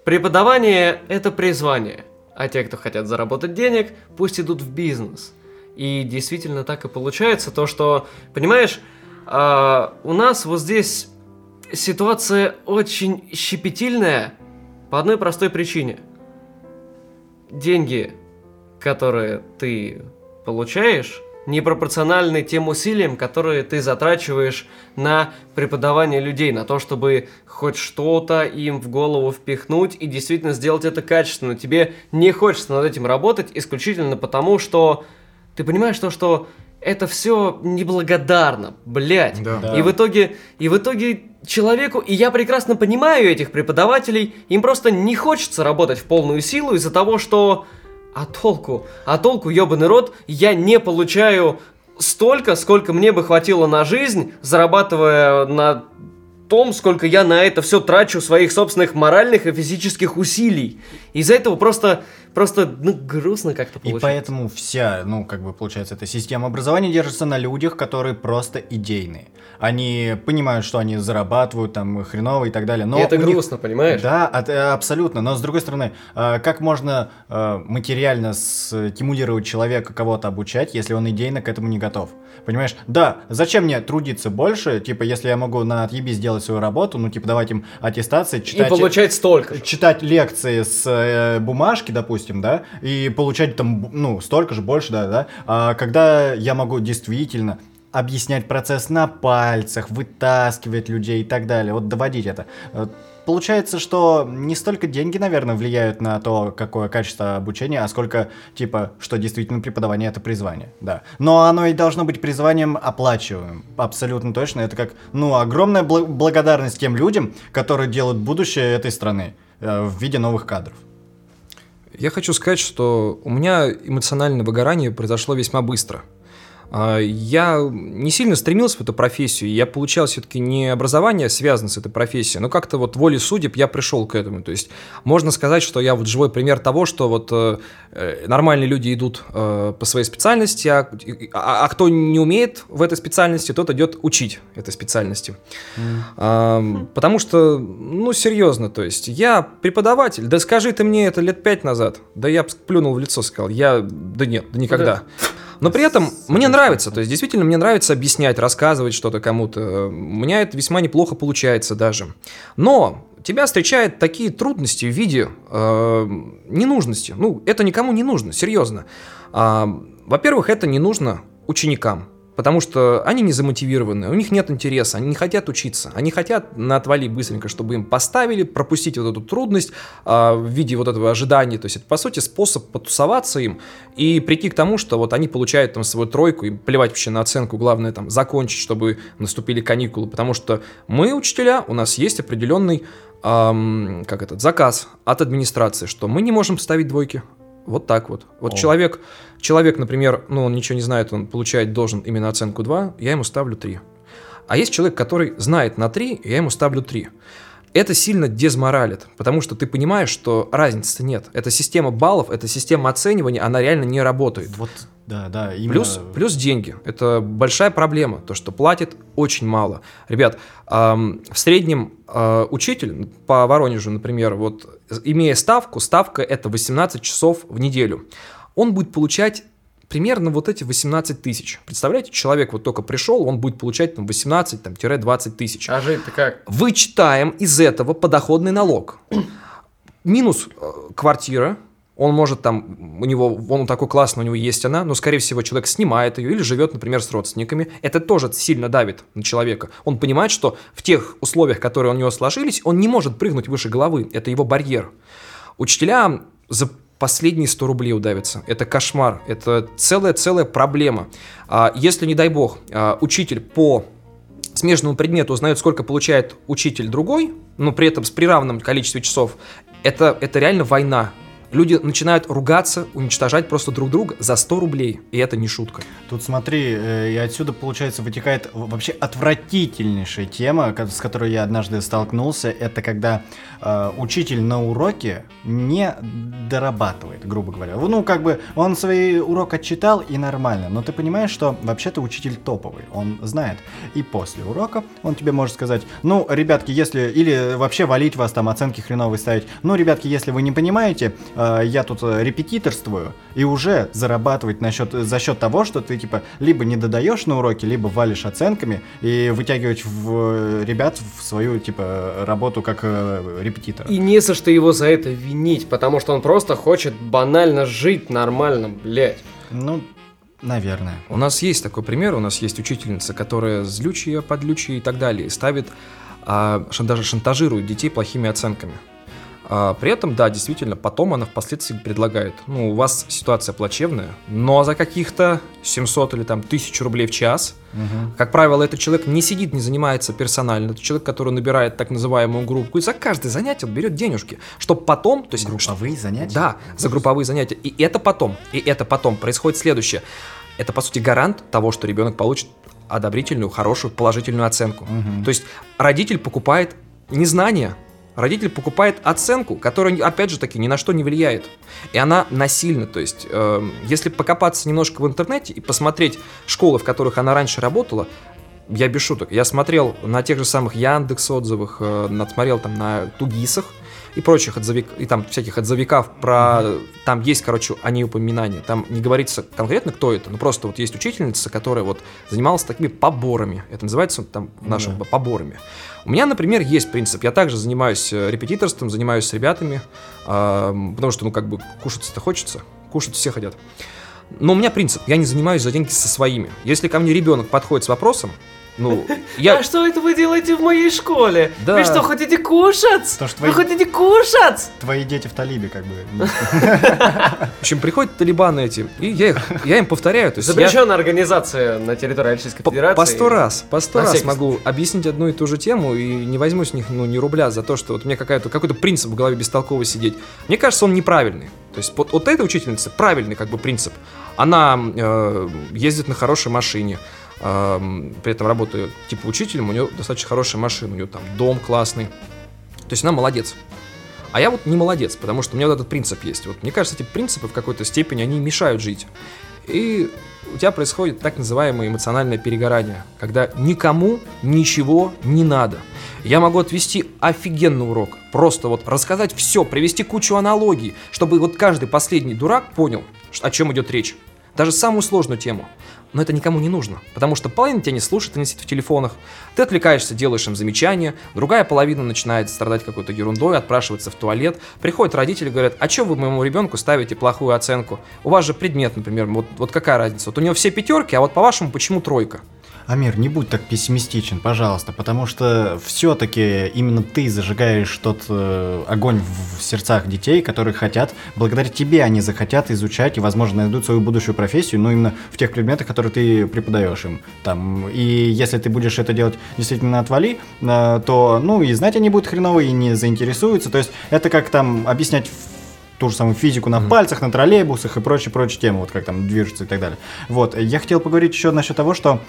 преподавание это призвание, а те, кто хотят заработать денег, пусть идут в бизнес. И действительно так и получается, то что, понимаешь, э, у нас вот здесь ситуация очень щепетильная по одной простой причине. Деньги, которые ты получаешь, непропорциональны тем усилиям, которые ты затрачиваешь на преподавание людей, на то, чтобы хоть что-то им в голову впихнуть и действительно сделать это качественно. Тебе не хочется над этим работать исключительно потому, что ты понимаешь то, что это все неблагодарно, блядь. Да. И в итоге, и в итоге человеку, и я прекрасно понимаю этих преподавателей, им просто не хочется работать в полную силу из-за того, что... А толку? А толку, ебаный рот, я не получаю столько, сколько мне бы хватило на жизнь, зарабатывая на том, сколько я на это все трачу своих собственных моральных и физических усилий. Из-за этого просто просто ну, грустно как-то получается. И поэтому вся, ну, как бы получается, эта система образования держится на людях, которые просто идейные. Они понимают, что они зарабатывают там хреново и так далее. Но и это грустно, них... понимаешь? Да, от, э, абсолютно. Но с другой стороны, э, как можно э, материально стимулировать человека кого-то обучать, если он идейно к этому не готов? Понимаешь? Да, зачем мне трудиться больше, типа, если я могу на отъебе сделать свою работу, ну, типа, давать им аттестации, читать... И получать столько. Читать лекции с бумажки, допустим, допустим, да, и получать там, ну, столько же, больше, да, да, а когда я могу действительно объяснять процесс на пальцах, вытаскивать людей и так далее, вот доводить это. Получается, что не столько деньги, наверное, влияют на то, какое качество обучения, а сколько, типа, что действительно преподавание — это призвание, да. Но оно и должно быть призванием оплачиваемым, абсолютно точно. Это как, ну, огромная бл- благодарность тем людям, которые делают будущее этой страны э, в виде новых кадров. Я хочу сказать, что у меня эмоциональное выгорание произошло весьма быстро – я не сильно стремился в эту профессию, я получал все-таки не образование связано с этой профессией, но как-то вот волей судеб я пришел к этому. То есть можно сказать, что я вот живой пример того, что вот э, э нормальные люди идут э, по своей специальности, а, а, а кто не умеет в этой специальности, тот идет учить этой специальности. Mm. А, потому что, ну, серьезно, то есть я преподаватель, да скажи ты мне это лет пять назад, да я плюнул в лицо, сказал, я, да нет, да никогда. Да. Но при этом мне нравится, то есть действительно мне нравится объяснять, рассказывать что-то кому-то. У меня это весьма неплохо получается даже. Но тебя встречают такие трудности в виде э, ненужности. Ну, это никому не нужно, серьезно. А, во-первых, это не нужно ученикам. Потому что они не замотивированы, у них нет интереса, они не хотят учиться, они хотят на отвали быстренько, чтобы им поставили, пропустить вот эту трудность э, в виде вот этого ожидания. То есть это, по сути, способ потусоваться им и прийти к тому, что вот они получают там свою тройку и плевать вообще на оценку, главное там закончить, чтобы наступили каникулы. Потому что мы, учителя, у нас есть определенный эм, как этот, заказ от администрации, что мы не можем ставить двойки, вот так вот. Вот О. человек, человек, например, ну, он ничего не знает, он получает, должен именно оценку 2, я ему ставлю 3. А есть человек, который знает на 3, я ему ставлю 3. Это сильно дезморалит, потому что ты понимаешь, что разницы нет. Эта система баллов, эта система оценивания, она реально не работает. Вот Да, да, именно... Плюс, плюс деньги. Это большая проблема, то, что платит очень мало. Ребят, эм, в среднем э, учитель по Воронежу, например, вот имея ставку, ставка это 18 часов в неделю, он будет получать примерно вот эти 18 тысяч. Представляете, человек вот только пришел, он будет получать там 18-20 тысяч. А жить-то как? Вычитаем из этого подоходный налог. Минус э, квартира, он может там, у него, он такой классный, у него есть она, но, скорее всего, человек снимает ее или живет, например, с родственниками. Это тоже сильно давит на человека. Он понимает, что в тех условиях, которые у него сложились, он не может прыгнуть выше головы. Это его барьер. Учителя за последние 100 рублей удавятся. Это кошмар. Это целая-целая проблема. А если, не дай бог, а, учитель по смежному предмету узнает, сколько получает учитель другой, но при этом с при количестве часов, это, это реально война. Люди начинают ругаться, уничтожать просто друг друга за 100 рублей. И это не шутка. Тут смотри, э, и отсюда, получается, вытекает вообще отвратительнейшая тема, с которой я однажды столкнулся. Это когда э, учитель на уроке не дорабатывает, грубо говоря. Ну, как бы он свой урок отчитал и нормально, но ты понимаешь, что вообще-то учитель топовый, он знает. И после урока он тебе может сказать, ну, ребятки, если... Или вообще валить вас там, оценки хреновые ставить. Ну, ребятки, если вы не понимаете, э, я тут э, репетиторствую, и уже зарабатывать насчет, за счет того, что ты, типа, либо не додаешь на уроке, либо валишь оценками, и вытягивать в, ребят в свою, типа, работу как э, репетитора. И не за что его за это винить, потому что он просто хочет банально жить нормально, блядь. Ну, наверное. У нас есть такой пример, у нас есть учительница, которая злючая, подлючая и так далее, ставит, а, даже шантажирует детей плохими оценками. А, при этом, да, действительно, потом она впоследствии предлагает, ну, у вас ситуация плачевная, но за каких-то 700 или там 1000 рублей в час, Мгм. как правило, этот человек не сидит, не занимается персонально, это человек, который набирает так называемую группу, и за каждое занятие он берет денежки, чтобы потом, то есть Групповые занятия? да, за групповые занятия. И это потом, и это потом происходит следующее. Это, по сути, гарант того, что ребенок получит одобрительную, хорошую, положительную оценку. Мгм. То есть родитель покупает не знания, родитель покупает оценку, которая, опять же таки, ни на что не влияет. И она насильна. То есть, эм, если покопаться немножко в интернете и посмотреть школы, в которых она раньше работала, я без шуток. Я смотрел на тех же самых Яндекс отзывах, э, надсмотрел там на Тугисах и прочих отзывик, и там всяких отзывиков про... Там есть, короче, они упоминания. Там не говорится конкретно, кто это, но просто вот есть учительница, которая вот занималась такими поборами. Это называется там в нашем Да. поборами. У меня, например, есть принцип. Я также занимаюсь э, репетиторством, занимаюсь с ребятами, ам, потому что, ну, как бы, кушаться-то хочется. Кушать все хотят. Но у меня принцип. Я не занимаюсь за деньги со своими. Если ко мне ребенок подходит с вопросом, ну, я... А что это вы делаете в моей школе? Да. Вы что, хотите кушать? То, что Вы твои- хотите кушать? Твои дети в Талибе, как бы. В общем, приходят талибаны эти, и я, их, я им повторяю. То есть я Запрещенная организация на территории Российской по, Федерации. по сто раз, по сто раз всякий могу объяснить одну и ту же тему, и не возьму с них ну, ни рубля за то, что вот у меня какая-то, какой-то принцип в голове бестолково сидеть. Мне кажется, он неправильный. То есть вот, вот эта учительница правильный как бы принцип. Она э, ездит на хорошей машине, при этом работает типа учителем, у нее достаточно хорошая машина, у нее там дом классный. То есть она молодец. А я вот не молодец, потому что у меня вот этот принцип есть. Вот мне кажется, эти принципы в какой-то степени, они мешают жить. И у тебя происходит так называемое эмоциональное перегорание, когда никому ничего не надо. Я могу отвести офигенный урок, просто вот рассказать все, привести кучу аналогий, чтобы вот каждый последний дурак понял, о чем идет речь. Даже самую сложную тему. Но это никому не нужно, потому что половина тебя не слушает, они сидят в телефонах. Ты отвлекаешься, делаешь им замечания, другая половина начинает страдать какой-то ерундой, отпрашиваться в туалет. Приходят родители, говорят, а что вы моему ребенку ставите плохую оценку? У вас же предмет, например, вот, вот какая разница? Вот у него все пятерки, а вот по-вашему почему тройка? Амир, не будь так пессимистичен, пожалуйста, потому что все-таки именно ты зажигаешь тот э, огонь в, в сердцах детей, которые хотят, благодаря тебе они захотят изучать и, возможно, найдут свою будущую профессию, но именно в тех предметах, которые ты преподаешь им. Там, и если ты будешь это делать действительно отвали, э, то, ну, и знать они будут хреново, и не заинтересуются. То есть это как там объяснять ту же самую физику на пальцах, на троллейбусах и прочие-прочие темы, вот как там движется и так далее. Вот, я хотел поговорить еще насчет того, что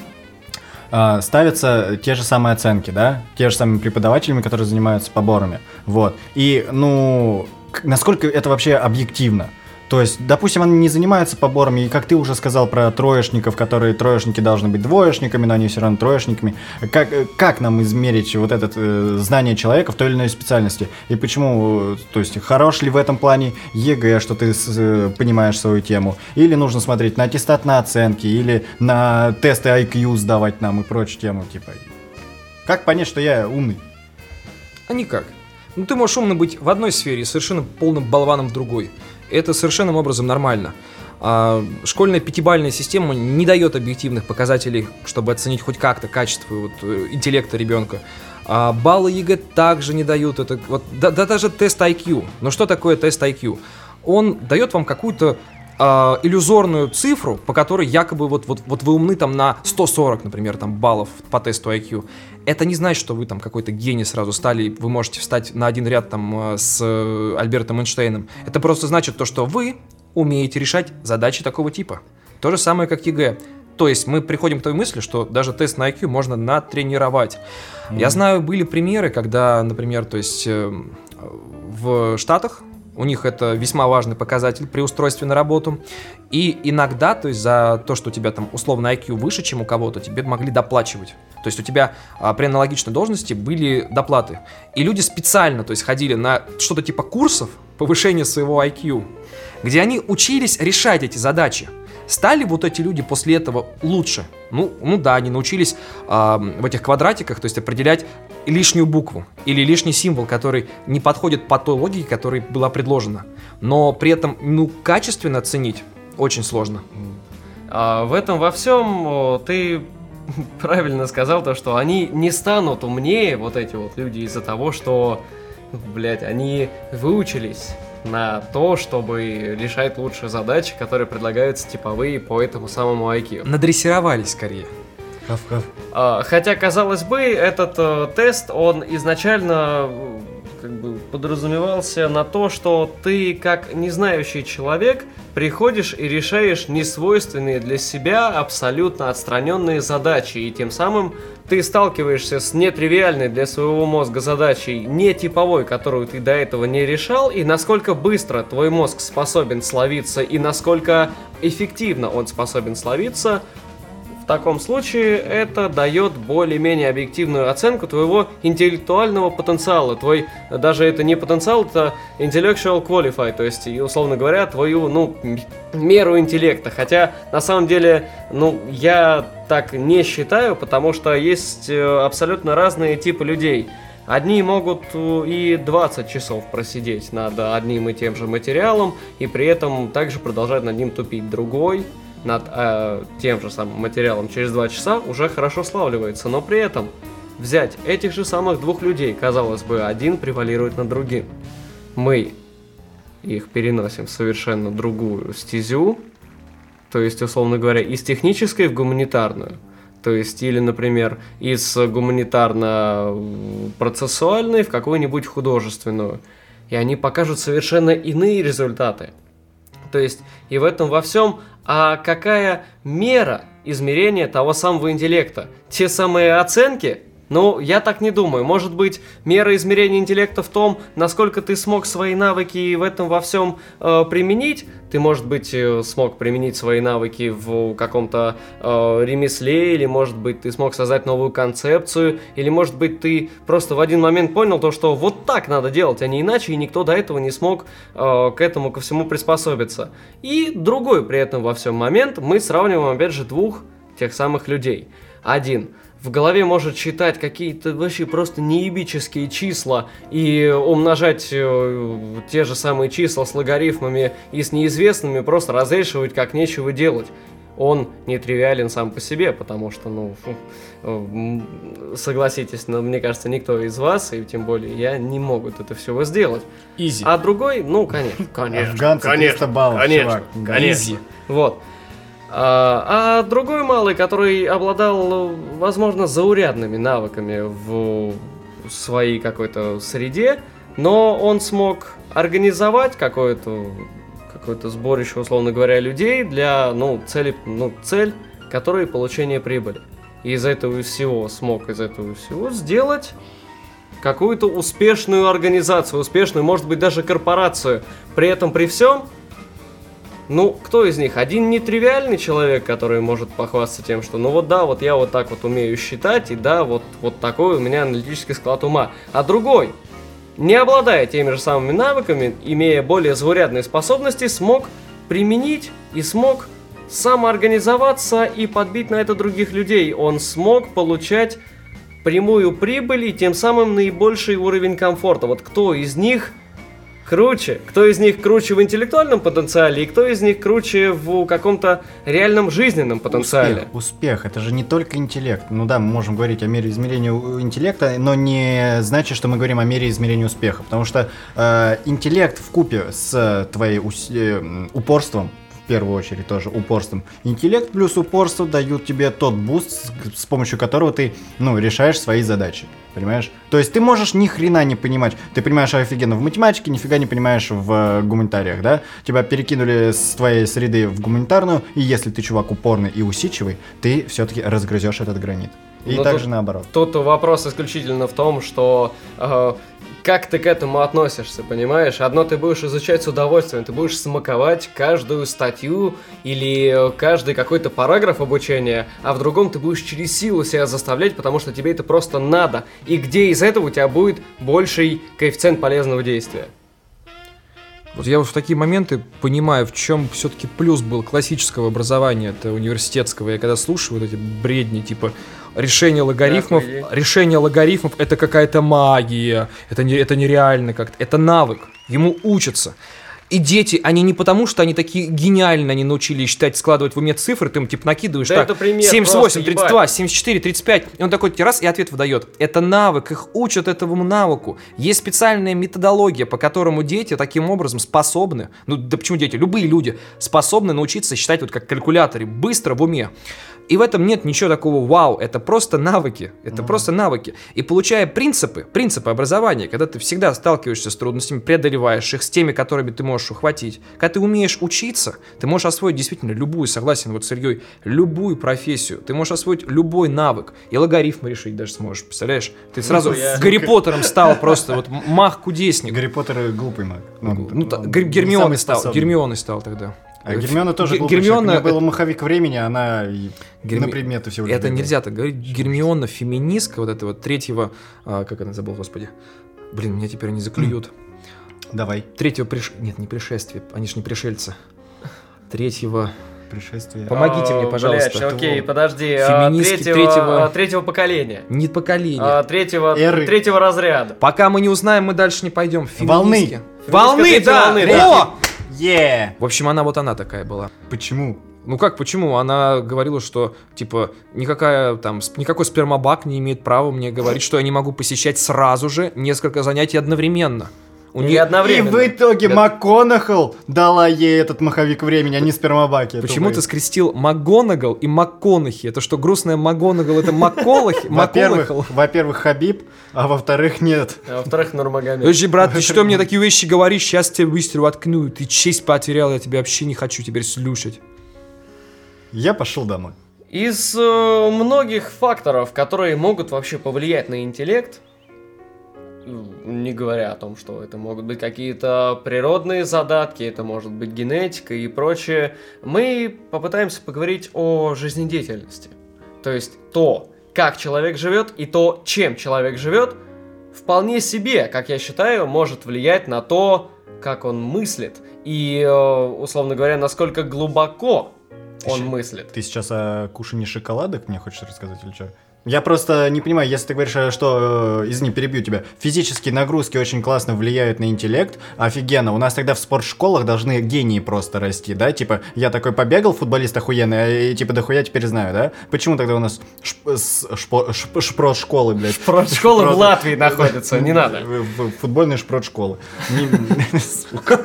а, ставятся те же самые оценки, да, те же самые преподавателями, которые занимаются поборами, вот. И, ну, насколько это вообще объективно? То есть, допустим, они не занимаются поборами, и как ты уже сказал про троечников, которые троечники должны быть двоечниками, но они все равно троечниками. Как, э, как нам измерить вот это э, знание человека в той или иной специальности? И почему, э, то есть, хорош ли в этом плане ЕГЭ, что ты с, э, понимаешь свою тему? Или нужно смотреть на аттестат на оценки, или на тесты IQ сдавать нам и прочую тему, типа. Как понять, что я умный? А никак. Ну, ты можешь умно быть в одной сфере и совершенно полным болваном в другой. Это совершенным образом нормально. А школьная пятибалльная система не дает объективных показателей, чтобы оценить хоть как-то качество вот, э, интеллекта ребенка. А баллы ЕГЭ также не дают. Это, вот, да, да даже тест IQ. Но что такое тест IQ? Он дает вам какую-то а, иллюзорную цифру, по которой якобы вот, вот, вот вы умны там на 140, например, там баллов по тесту IQ. Это не значит, что вы там какой-то гений сразу стали, вы можете встать на один ряд там э, с э, Альбертом Эйнштейном. Это просто значит то, что вы умеете решать задачи такого типа. То же самое, как ЕГЭ. То есть мы приходим к той мысли, что даже тест на IQ можно натренировать. Mm-hmm. Я знаю, были примеры, когда, например, то есть э, в Штатах у них это весьма важный показатель при устройстве на работу. И иногда, то есть за то, что у тебя там условно IQ выше, чем у кого-то, тебе могли доплачивать. То есть у тебя а, при аналогичной должности были доплаты. И люди специально, то есть ходили на что-то типа курсов повышения своего IQ, где они учились решать эти задачи. Стали вот эти люди после этого лучше? Ну, ну да, они научились э, в этих квадратиках, то есть определять лишнюю букву или лишний символ, который не подходит по той логике, которая была предложена. Но при этом, ну, качественно оценить очень сложно. А в этом во всем ты правильно сказал то, что они не станут умнее, вот эти вот люди, из-за того, что, блядь, они выучились на то, чтобы решать лучшие задачи, которые предлагаются типовые по этому самому IQ. Надрессировались скорее. А, хотя, казалось бы, этот э, тест, он изначально как бы подразумевался на то, что ты, как не знающий человек, приходишь и решаешь несвойственные для себя абсолютно отстраненные задачи, и тем самым ты сталкиваешься с нетривиальной для своего мозга задачей, не типовой, которую ты до этого не решал, и насколько быстро твой мозг способен словиться, и насколько эффективно он способен словиться, в таком случае это дает более-менее объективную оценку твоего интеллектуального потенциала. Твой, даже это не потенциал, это intellectual qualify, то есть, условно говоря, твою, ну, меру интеллекта. Хотя, на самом деле, ну, я так не считаю, потому что есть э, абсолютно разные типы людей. Одни могут э, и 20 часов просидеть над одним и тем же материалом, и при этом также продолжать над ним тупить. Другой над э, тем же самым материалом через 2 часа уже хорошо славливается, но при этом взять этих же самых двух людей, казалось бы, один превалирует над другим. Мы их переносим в совершенно другую стезю, то есть, условно говоря, из технической в гуманитарную. То есть, или, например, из гуманитарно-процессуальной в какую-нибудь художественную. И они покажут совершенно иные результаты. То есть, и в этом во всем а какая мера измерения того самого интеллекта? Те самые оценки? Ну, я так не думаю. Может быть, мера измерения интеллекта в том, насколько ты смог свои навыки в этом во всем э, применить. Ты, может быть, э, смог применить свои навыки в каком-то э, ремесле, или, может быть, ты смог создать новую концепцию, или, может быть, ты просто в один момент понял то, что вот так надо делать, а не иначе, и никто до этого не смог э, к этому, ко всему приспособиться. И другой при этом во всем момент мы сравниваем, опять же, двух тех самых людей. Один – в голове может считать какие-то вообще просто неебические числа и умножать э, те же самые числа с логарифмами и с неизвестными, просто разрешивать как нечего делать. Он нетривиален сам по себе, потому что, ну, э, согласитесь, но мне кажется, никто из вас, и тем более я, не могут это все сделать. Изи. А другой, ну, конечно, конечно. Афганцы конечно, 300 баллов, конечно, чувак. конечно. Изи. Вот. А, а другой малый, который обладал, возможно, заурядными навыками в своей какой-то среде, но он смог организовать какое-то какое-то сборище, условно говоря, людей для, ну, цели, ну, цель, которой получение прибыли. И из этого всего смог из этого всего сделать какую-то успешную организацию, успешную, может быть, даже корпорацию. При этом, при всем, Ну, кто из них? Один нетривиальный человек, который может похвастаться тем, что ну вот да, вот я вот так вот умею считать, и да, вот, вот такой у меня аналитический склад ума. А другой, не обладая теми же самыми навыками, имея более заурядные способности, смог применить и смог самоорганизоваться и подбить на это других людей. Он смог получать прямую прибыль и тем самым наибольший уровень комфорта. Вот кто из них круче? Кто из них круче в интеллектуальном потенциале и кто из них круче в каком-то реальном жизненном потенциале? Успех, успех, это же не только интеллект. Ну да, мы можем говорить о мере измерения интеллекта, но не значит, что мы говорим о мере измерения успеха. Потому что э, интеллект вкупе с твоим э, упорством, первую очередь тоже упорством. Интеллект плюс упорство дают тебе тот буст, с, с помощью которого ты, ну, решаешь свои задачи. Понимаешь? То есть ты можешь ни хрена не понимать. Ты понимаешь офигенно в математике, нифига не понимаешь в э, гуманитариях, да? Тебя перекинули с твоей среды в гуманитарную, и если ты чувак упорный и усидчивый, ты все-таки разгрызешь этот гранит. И Ну, также тут- наоборот. Тут вопрос исключительно в том, что э, как ты к этому относишься, понимаешь? Одно ты будешь изучать с удовольствием, ты будешь смаковать каждую статью или э, каждый какой-то параграф обучения, а в другом ты будешь через силу себя заставлять, потому что тебе это просто надо. И где из этого у тебя будет больший коэффициент полезного действия? Вот я вот в такие моменты понимаю, в чем все-таки плюс был классического образования, это университетского. Я когда слушаю вот эти бредни, типа решение логарифмов, Охуеть. решение логарифмов это какая-то магия, это, не, это нереально как-то, это навык, ему учатся. И дети, они не потому, что они такие гениальные, они научились считать, складывать в уме цифры, ты им типа накидываешь, Да так, это пример 78, просто, 32, ебать. 74, 35, и он такой раз и ответ выдает. Это навык, их учат этому навыку. Есть специальная методология, по которому дети таким образом способны, ну да почему дети, любые люди способны научиться считать вот как в калькуляторе, быстро в уме. И в этом нет ничего такого вау, это просто навыки, это просто навыки. И получая принципы, принципы образования, когда ты всегда сталкиваешься с трудностями, преодолеваешь их с теми, которыми ты можешь ухватить, когда ты умеешь учиться, ты можешь освоить действительно любую, согласен вот с Ильей, любую профессию, ты можешь освоить любой навык, и логарифмы решить даже сможешь, представляешь? Ты сразу Нихуя. Гарри Поттером стал просто, вот мах-кудесник. Гарри Поттер глупый маг. Ну, Гер- не Гермионой стал. Гермионой стал тогда. А Гермиона тоже глупый Гермиона человек. У был маховик времени, она и Герми- на предметы все Это нельзя так говорить. Гермиона феминистка, вот этого третьего, а, как она забыл, господи. Блин, меня теперь не заклюют. Давай, Третьего приш... Нет, не пришествие, они ж не пришельцы. Третьего... пришествие. Помогите мне, пожалуйста. блядь, окей, подожди. а, Феминистки третьего, третьего- а, третьего поколения. Не поколение. А, третьего, Эры. третьего разряда. Пока мы не узнаем, мы дальше не пойдем. Волны. Феминистки. Волны, да! волны, О! Е! В общем, она вот она такая была. Почему? Ну как, почему? Она говорила, что, типа, никакая там, сп- никакой спермобак не имеет права мне говорить, что я не могу посещать сразу же несколько занятий одновременно. У нее И одновременно. в итоге. МакКонахал дала ей этот маховик времени, а не спермобаки. Почему ты скрестил МакГонагал и МакКонахи? Это что, грустная МакГонагал, это МакКолахи? Во-первых, во-первых, Хабиб, а во-вторых, нет. А во-вторых, Нурмагомед. Подожди, брат, ты что мне такие вещи говоришь? Сейчас тебе быстро воткну. Ты честь потерял, я тебя вообще не хочу теперь слушать. Я пошел домой. Из э, многих факторов, которые могут вообще повлиять на интеллект, не говоря о том, что это могут быть какие-то природные задатки, это может быть генетика и прочее, мы попытаемся поговорить о жизнедеятельности. То есть то, как человек живет и то, чем человек живет, вполне себе, как я считаю, может влиять на то, как он мыслит и, э, условно говоря, насколько глубоко он щ- мыслит. Ты сейчас о кушании шоколадок мне хочешь рассказать или что? Я просто не понимаю, если ты говоришь, э, что, э, извини, перебью тебя, физические нагрузки очень классно влияют на интеллект, офигенно, у нас тогда в спортшколах должны гении просто расти, да, типа, я такой побегал, футболист охуенный, а, и типа дохуя теперь знаю, да? Почему тогда у нас шпрот-школы, блядь? Школа в Латвии находится, не надо. Футбольные шпрот-школы. Сука.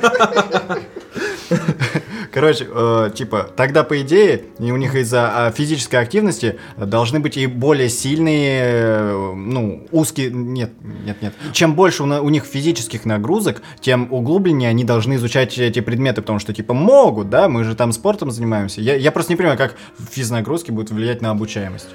Короче, э, типа, тогда, по идее, у них из-за а, физической активности должны быть и более сильные, э, ну, узкие... Нет, нет, нет. Чем больше у, у них физических нагрузок, тем углубленнее они должны изучать эти предметы, потому что, типа, могут, да, мы же там спортом занимаемся. Я, я просто не понимаю, как физнагрузки будут влиять на обучаемость.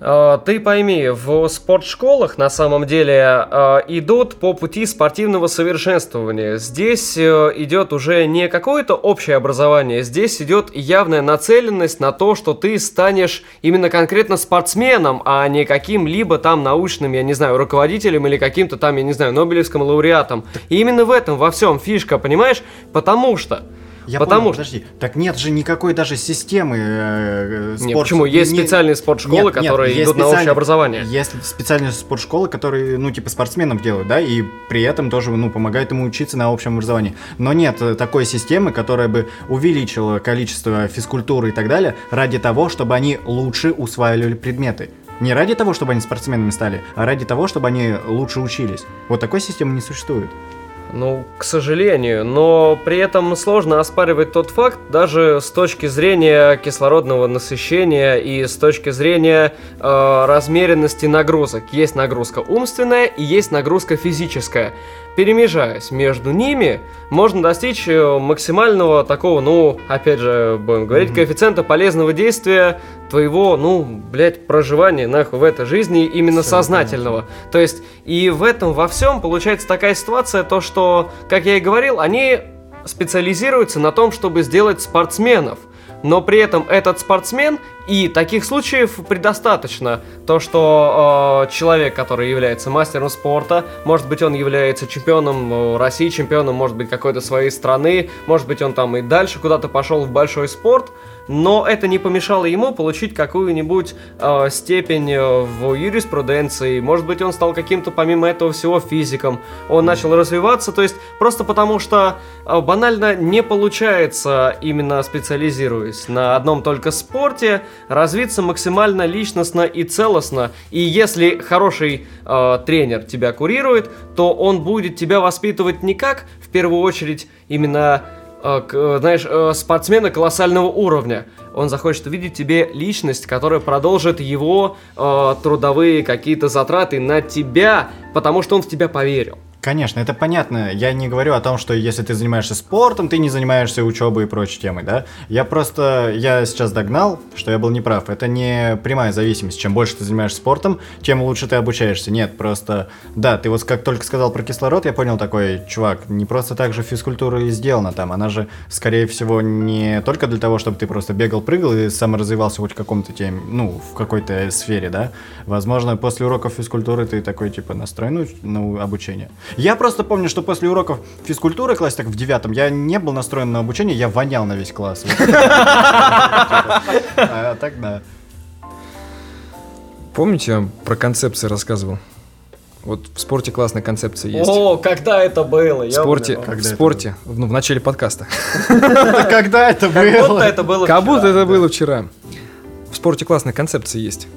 Э, Ты пойми, в спортшколах на самом деле э, идут по пути спортивного совершенствования. Здесь э, идет уже не какое-то общее образование, здесь идет явная нацеленность на то, что ты станешь именно конкретно спортсменом, а не каким-либо там научным, я не знаю, руководителем или каким-то там, я не знаю, Нобелевским лауреатом. И именно в этом во всем фишка, понимаешь? Потому что... Я Потому понял, что- подожди. Так нет же никакой даже системы э, э, спорт- почему? Есть не- специальные спортшколы, Нет, нет, которые есть идут на общее образование. Есть специальные спортшколы, которые, ну, типа, спортсменам делают, да, и при этом тоже, ну, помогают ему учиться на общем образовании. Но нет э, такой системы, которая бы увеличила количество физкультуры и так далее ради того, чтобы они лучше усваивали предметы. Не ради того, чтобы они спортсменами стали, а ради того, чтобы они лучше учились. Вот такой системы не существует. Ну, к сожалению, но при этом сложно оспаривать тот факт даже с точки зрения кислородного насыщения и с точки зрения э, размеренности нагрузок. Есть нагрузка умственная и есть нагрузка физическая. Перемежаясь между ними, можно достичь э, максимального такого, ну, опять же, будем говорить, коэффициента полезного действия твоего, ну, блядь, проживания нахуй в этой жизни именно сознательного. То есть, и в этом во всем получается такая ситуация, то что, как я и говорил, они специализируются на том, чтобы сделать спортсменов. Но при этом этот спортсмен, и таких случаев предостаточно, то что э, человек, который является мастером спорта, может быть он является чемпионом э, России, чемпионом, может быть, какой-то своей страны, может быть он там и дальше куда-то пошел в большой спорт, но это не помешало ему получить какую-нибудь э, степень э, в юриспруденции. Может быть, он стал каким-то, помимо этого всего, физиком. Он начал развиваться, то есть просто потому, что э, банально не получается, именно специализируясь на одном только спорте, развиться максимально личностно и целостно. И если хороший э, тренер тебя курирует, то он будет тебя воспитывать не как, в первую очередь, именно знаешь, э, спортсмена колоссального уровня. Он захочет увидеть тебе личность, которая продолжит его э, трудовые какие-то затраты на тебя, потому что он в тебя поверил. Конечно, это понятно. Я не говорю о том, что если ты занимаешься спортом, ты не занимаешься учебой и прочей темой, да? Я просто, я сейчас догнал, что я был неправ. Это не прямая зависимость. Чем больше ты занимаешься спортом, тем лучше ты обучаешься. Нет, просто, да, ты вот как только сказал про кислород, я понял такой, чувак, не просто так же физкультура и сделана там. Она же, скорее всего, не только для того, чтобы ты просто бегал, прыгал и саморазвивался хоть в каком-то теме, ну, в какой-то сфере, да? Возможно, после уроков физкультуры ты такой, типа, настроен на обучение. Я просто помню, что после уроков физкультуры, классе так в девятом, я не был настроен на обучение, я вонял на весь класс. А так да. Помните, я про концепции рассказывал? Вот в спорте классная концепция есть. О, когда это было? в спорте, Когда в спорте, ну, в начале подкаста. Когда это Как будто было? это было Как будто это было вчера. В спорте классная концепция есть.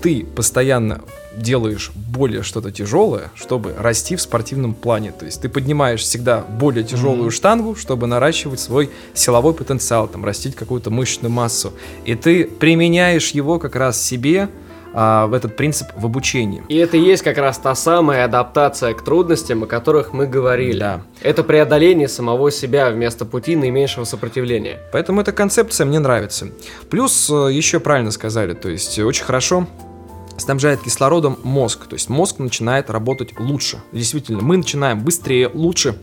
Ты постоянно делаешь более что-то тяжелое, чтобы расти в спортивном плане. То есть ты поднимаешь всегда более тяжелую штангу, чтобы наращивать свой силовой потенциал, там, растить какую-то мышечную массу. И ты применяешь его как раз себе а, в этот принцип в обучении. И это и есть как раз та самая адаптация к трудностям, о которых мы говорили. Да. Это преодоление самого себя вместо пути наименьшего сопротивления. Поэтому эта концепция мне нравится. Плюс э, еще правильно сказали, то есть очень хорошо снабжает кислородом мозг. То есть мозг начинает работать лучше. Действительно, мы начинаем быстрее, лучше.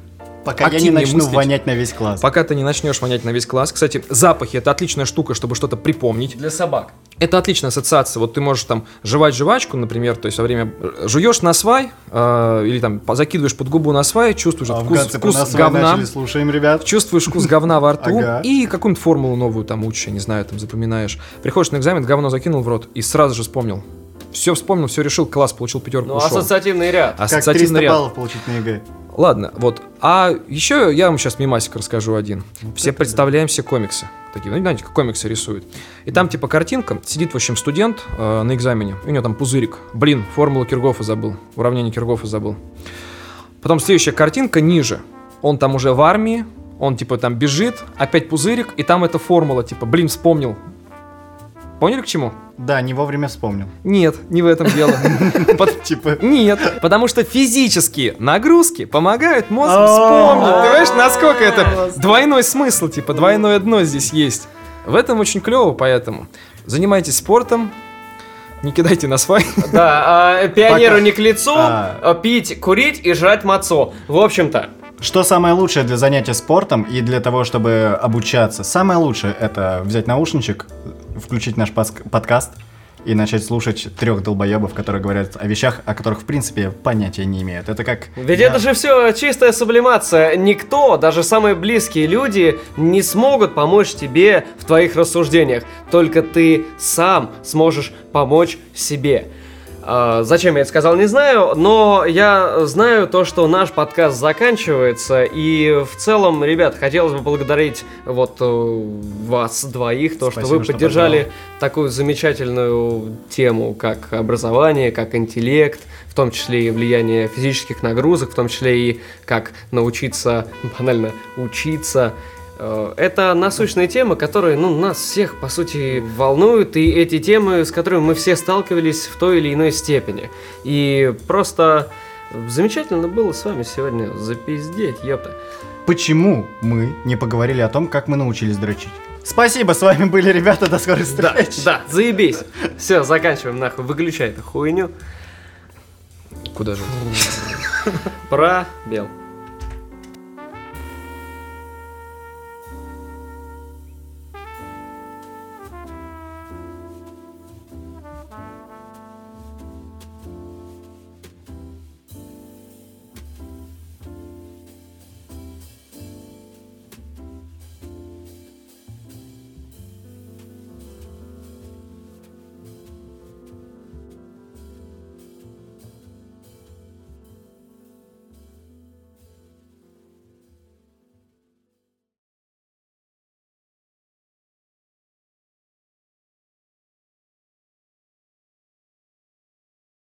Пока я не начну мыслить. вонять на весь класс. Пока ты не начнешь вонять на весь класс. Кстати, запахи это отличная штука, чтобы что-то припомнить. Для собак. Это отличная ассоциация. Вот ты можешь там жевать жвачку, например, то есть во время жуешь на свай э, или там закидываешь под губу на свай, чувствуешь А вкус, вкус говна. начали, слушаем, ребят. Чувствуешь вкус говна во рту Ага. и какую-нибудь формулу новую там учишь, я не знаю, там запоминаешь. Приходишь на экзамен, говно закинул в рот и сразу же вспомнил. Все вспомнил, все решил, класс, получил пятерку, Ну, ушел. ассоциативный ряд. Как 300 Ассоциативный ряд. баллов получить на ЕГЭ. Ладно, вот. А еще я вам сейчас мемасик расскажу один. Все представляем все комиксы. Такие, ну, знаете, как комиксы рисуют. И там, типа, картинка. Сидит, в общем, студент э, на экзамене. И у него там пузырик. Блин, формулу Кирхгофа забыл. Уравнение Кирхгофа забыл. Потом следующая картинка ниже. Он там уже в армии. Он, типа, там бежит. Опять пузырик. И там эта формула, типа, блин, вспомнил. Поняли к чему? Да, не вовремя вспомнил. Нет, не в этом дело. Типа, нет, потому что физические нагрузки помогают мозгу вспомнить. Ты понимаешь, насколько это двойной смысл, типа двойное дно здесь есть. В этом очень клево, поэтому занимайтесь спортом, Не кидайте на свай. Да, а, пионеру Пока. не к лицу, А. а, пить, курить и жрать мацо. В общем-то, Что самое лучшее для занятия спортом и для того, чтобы обучаться? Самое лучшее это взять наушничек, включить наш подкаст и начать слушать трех долбоебов, которые говорят о вещах, о которых в принципе понятия не имеют. Это как... ведь я- это же все чистая сублимация. Никто, даже самые близкие люди, не смогут помочь тебе в твоих рассуждениях. Только ты сам сможешь помочь себе. А, Зачем я это сказал, не знаю, но я знаю то, что наш подкаст заканчивается, и в целом, ребят, хотелось бы благодарить вот э, вас двоих, то, что Спасибо, вы что поддержали позвал. такую замечательную тему, как образование, как интеллект, в том числе и влияние физических нагрузок, в том числе и как научиться банально учиться. Э, Это насущные темы, которые ну, нас всех, по сути, волнуют, и эти темы, с которыми мы все сталкивались в той или иной степени. И просто замечательно было с вами сегодня запиздеть, ёпта. Почему мы не поговорили о том, как мы научились дрочить? Спасибо, с вами были ребята, до скорой Да, встречи. да, заебись. Все, заканчиваем нахуй, выключай эту хуйню. Куда же? Пробел.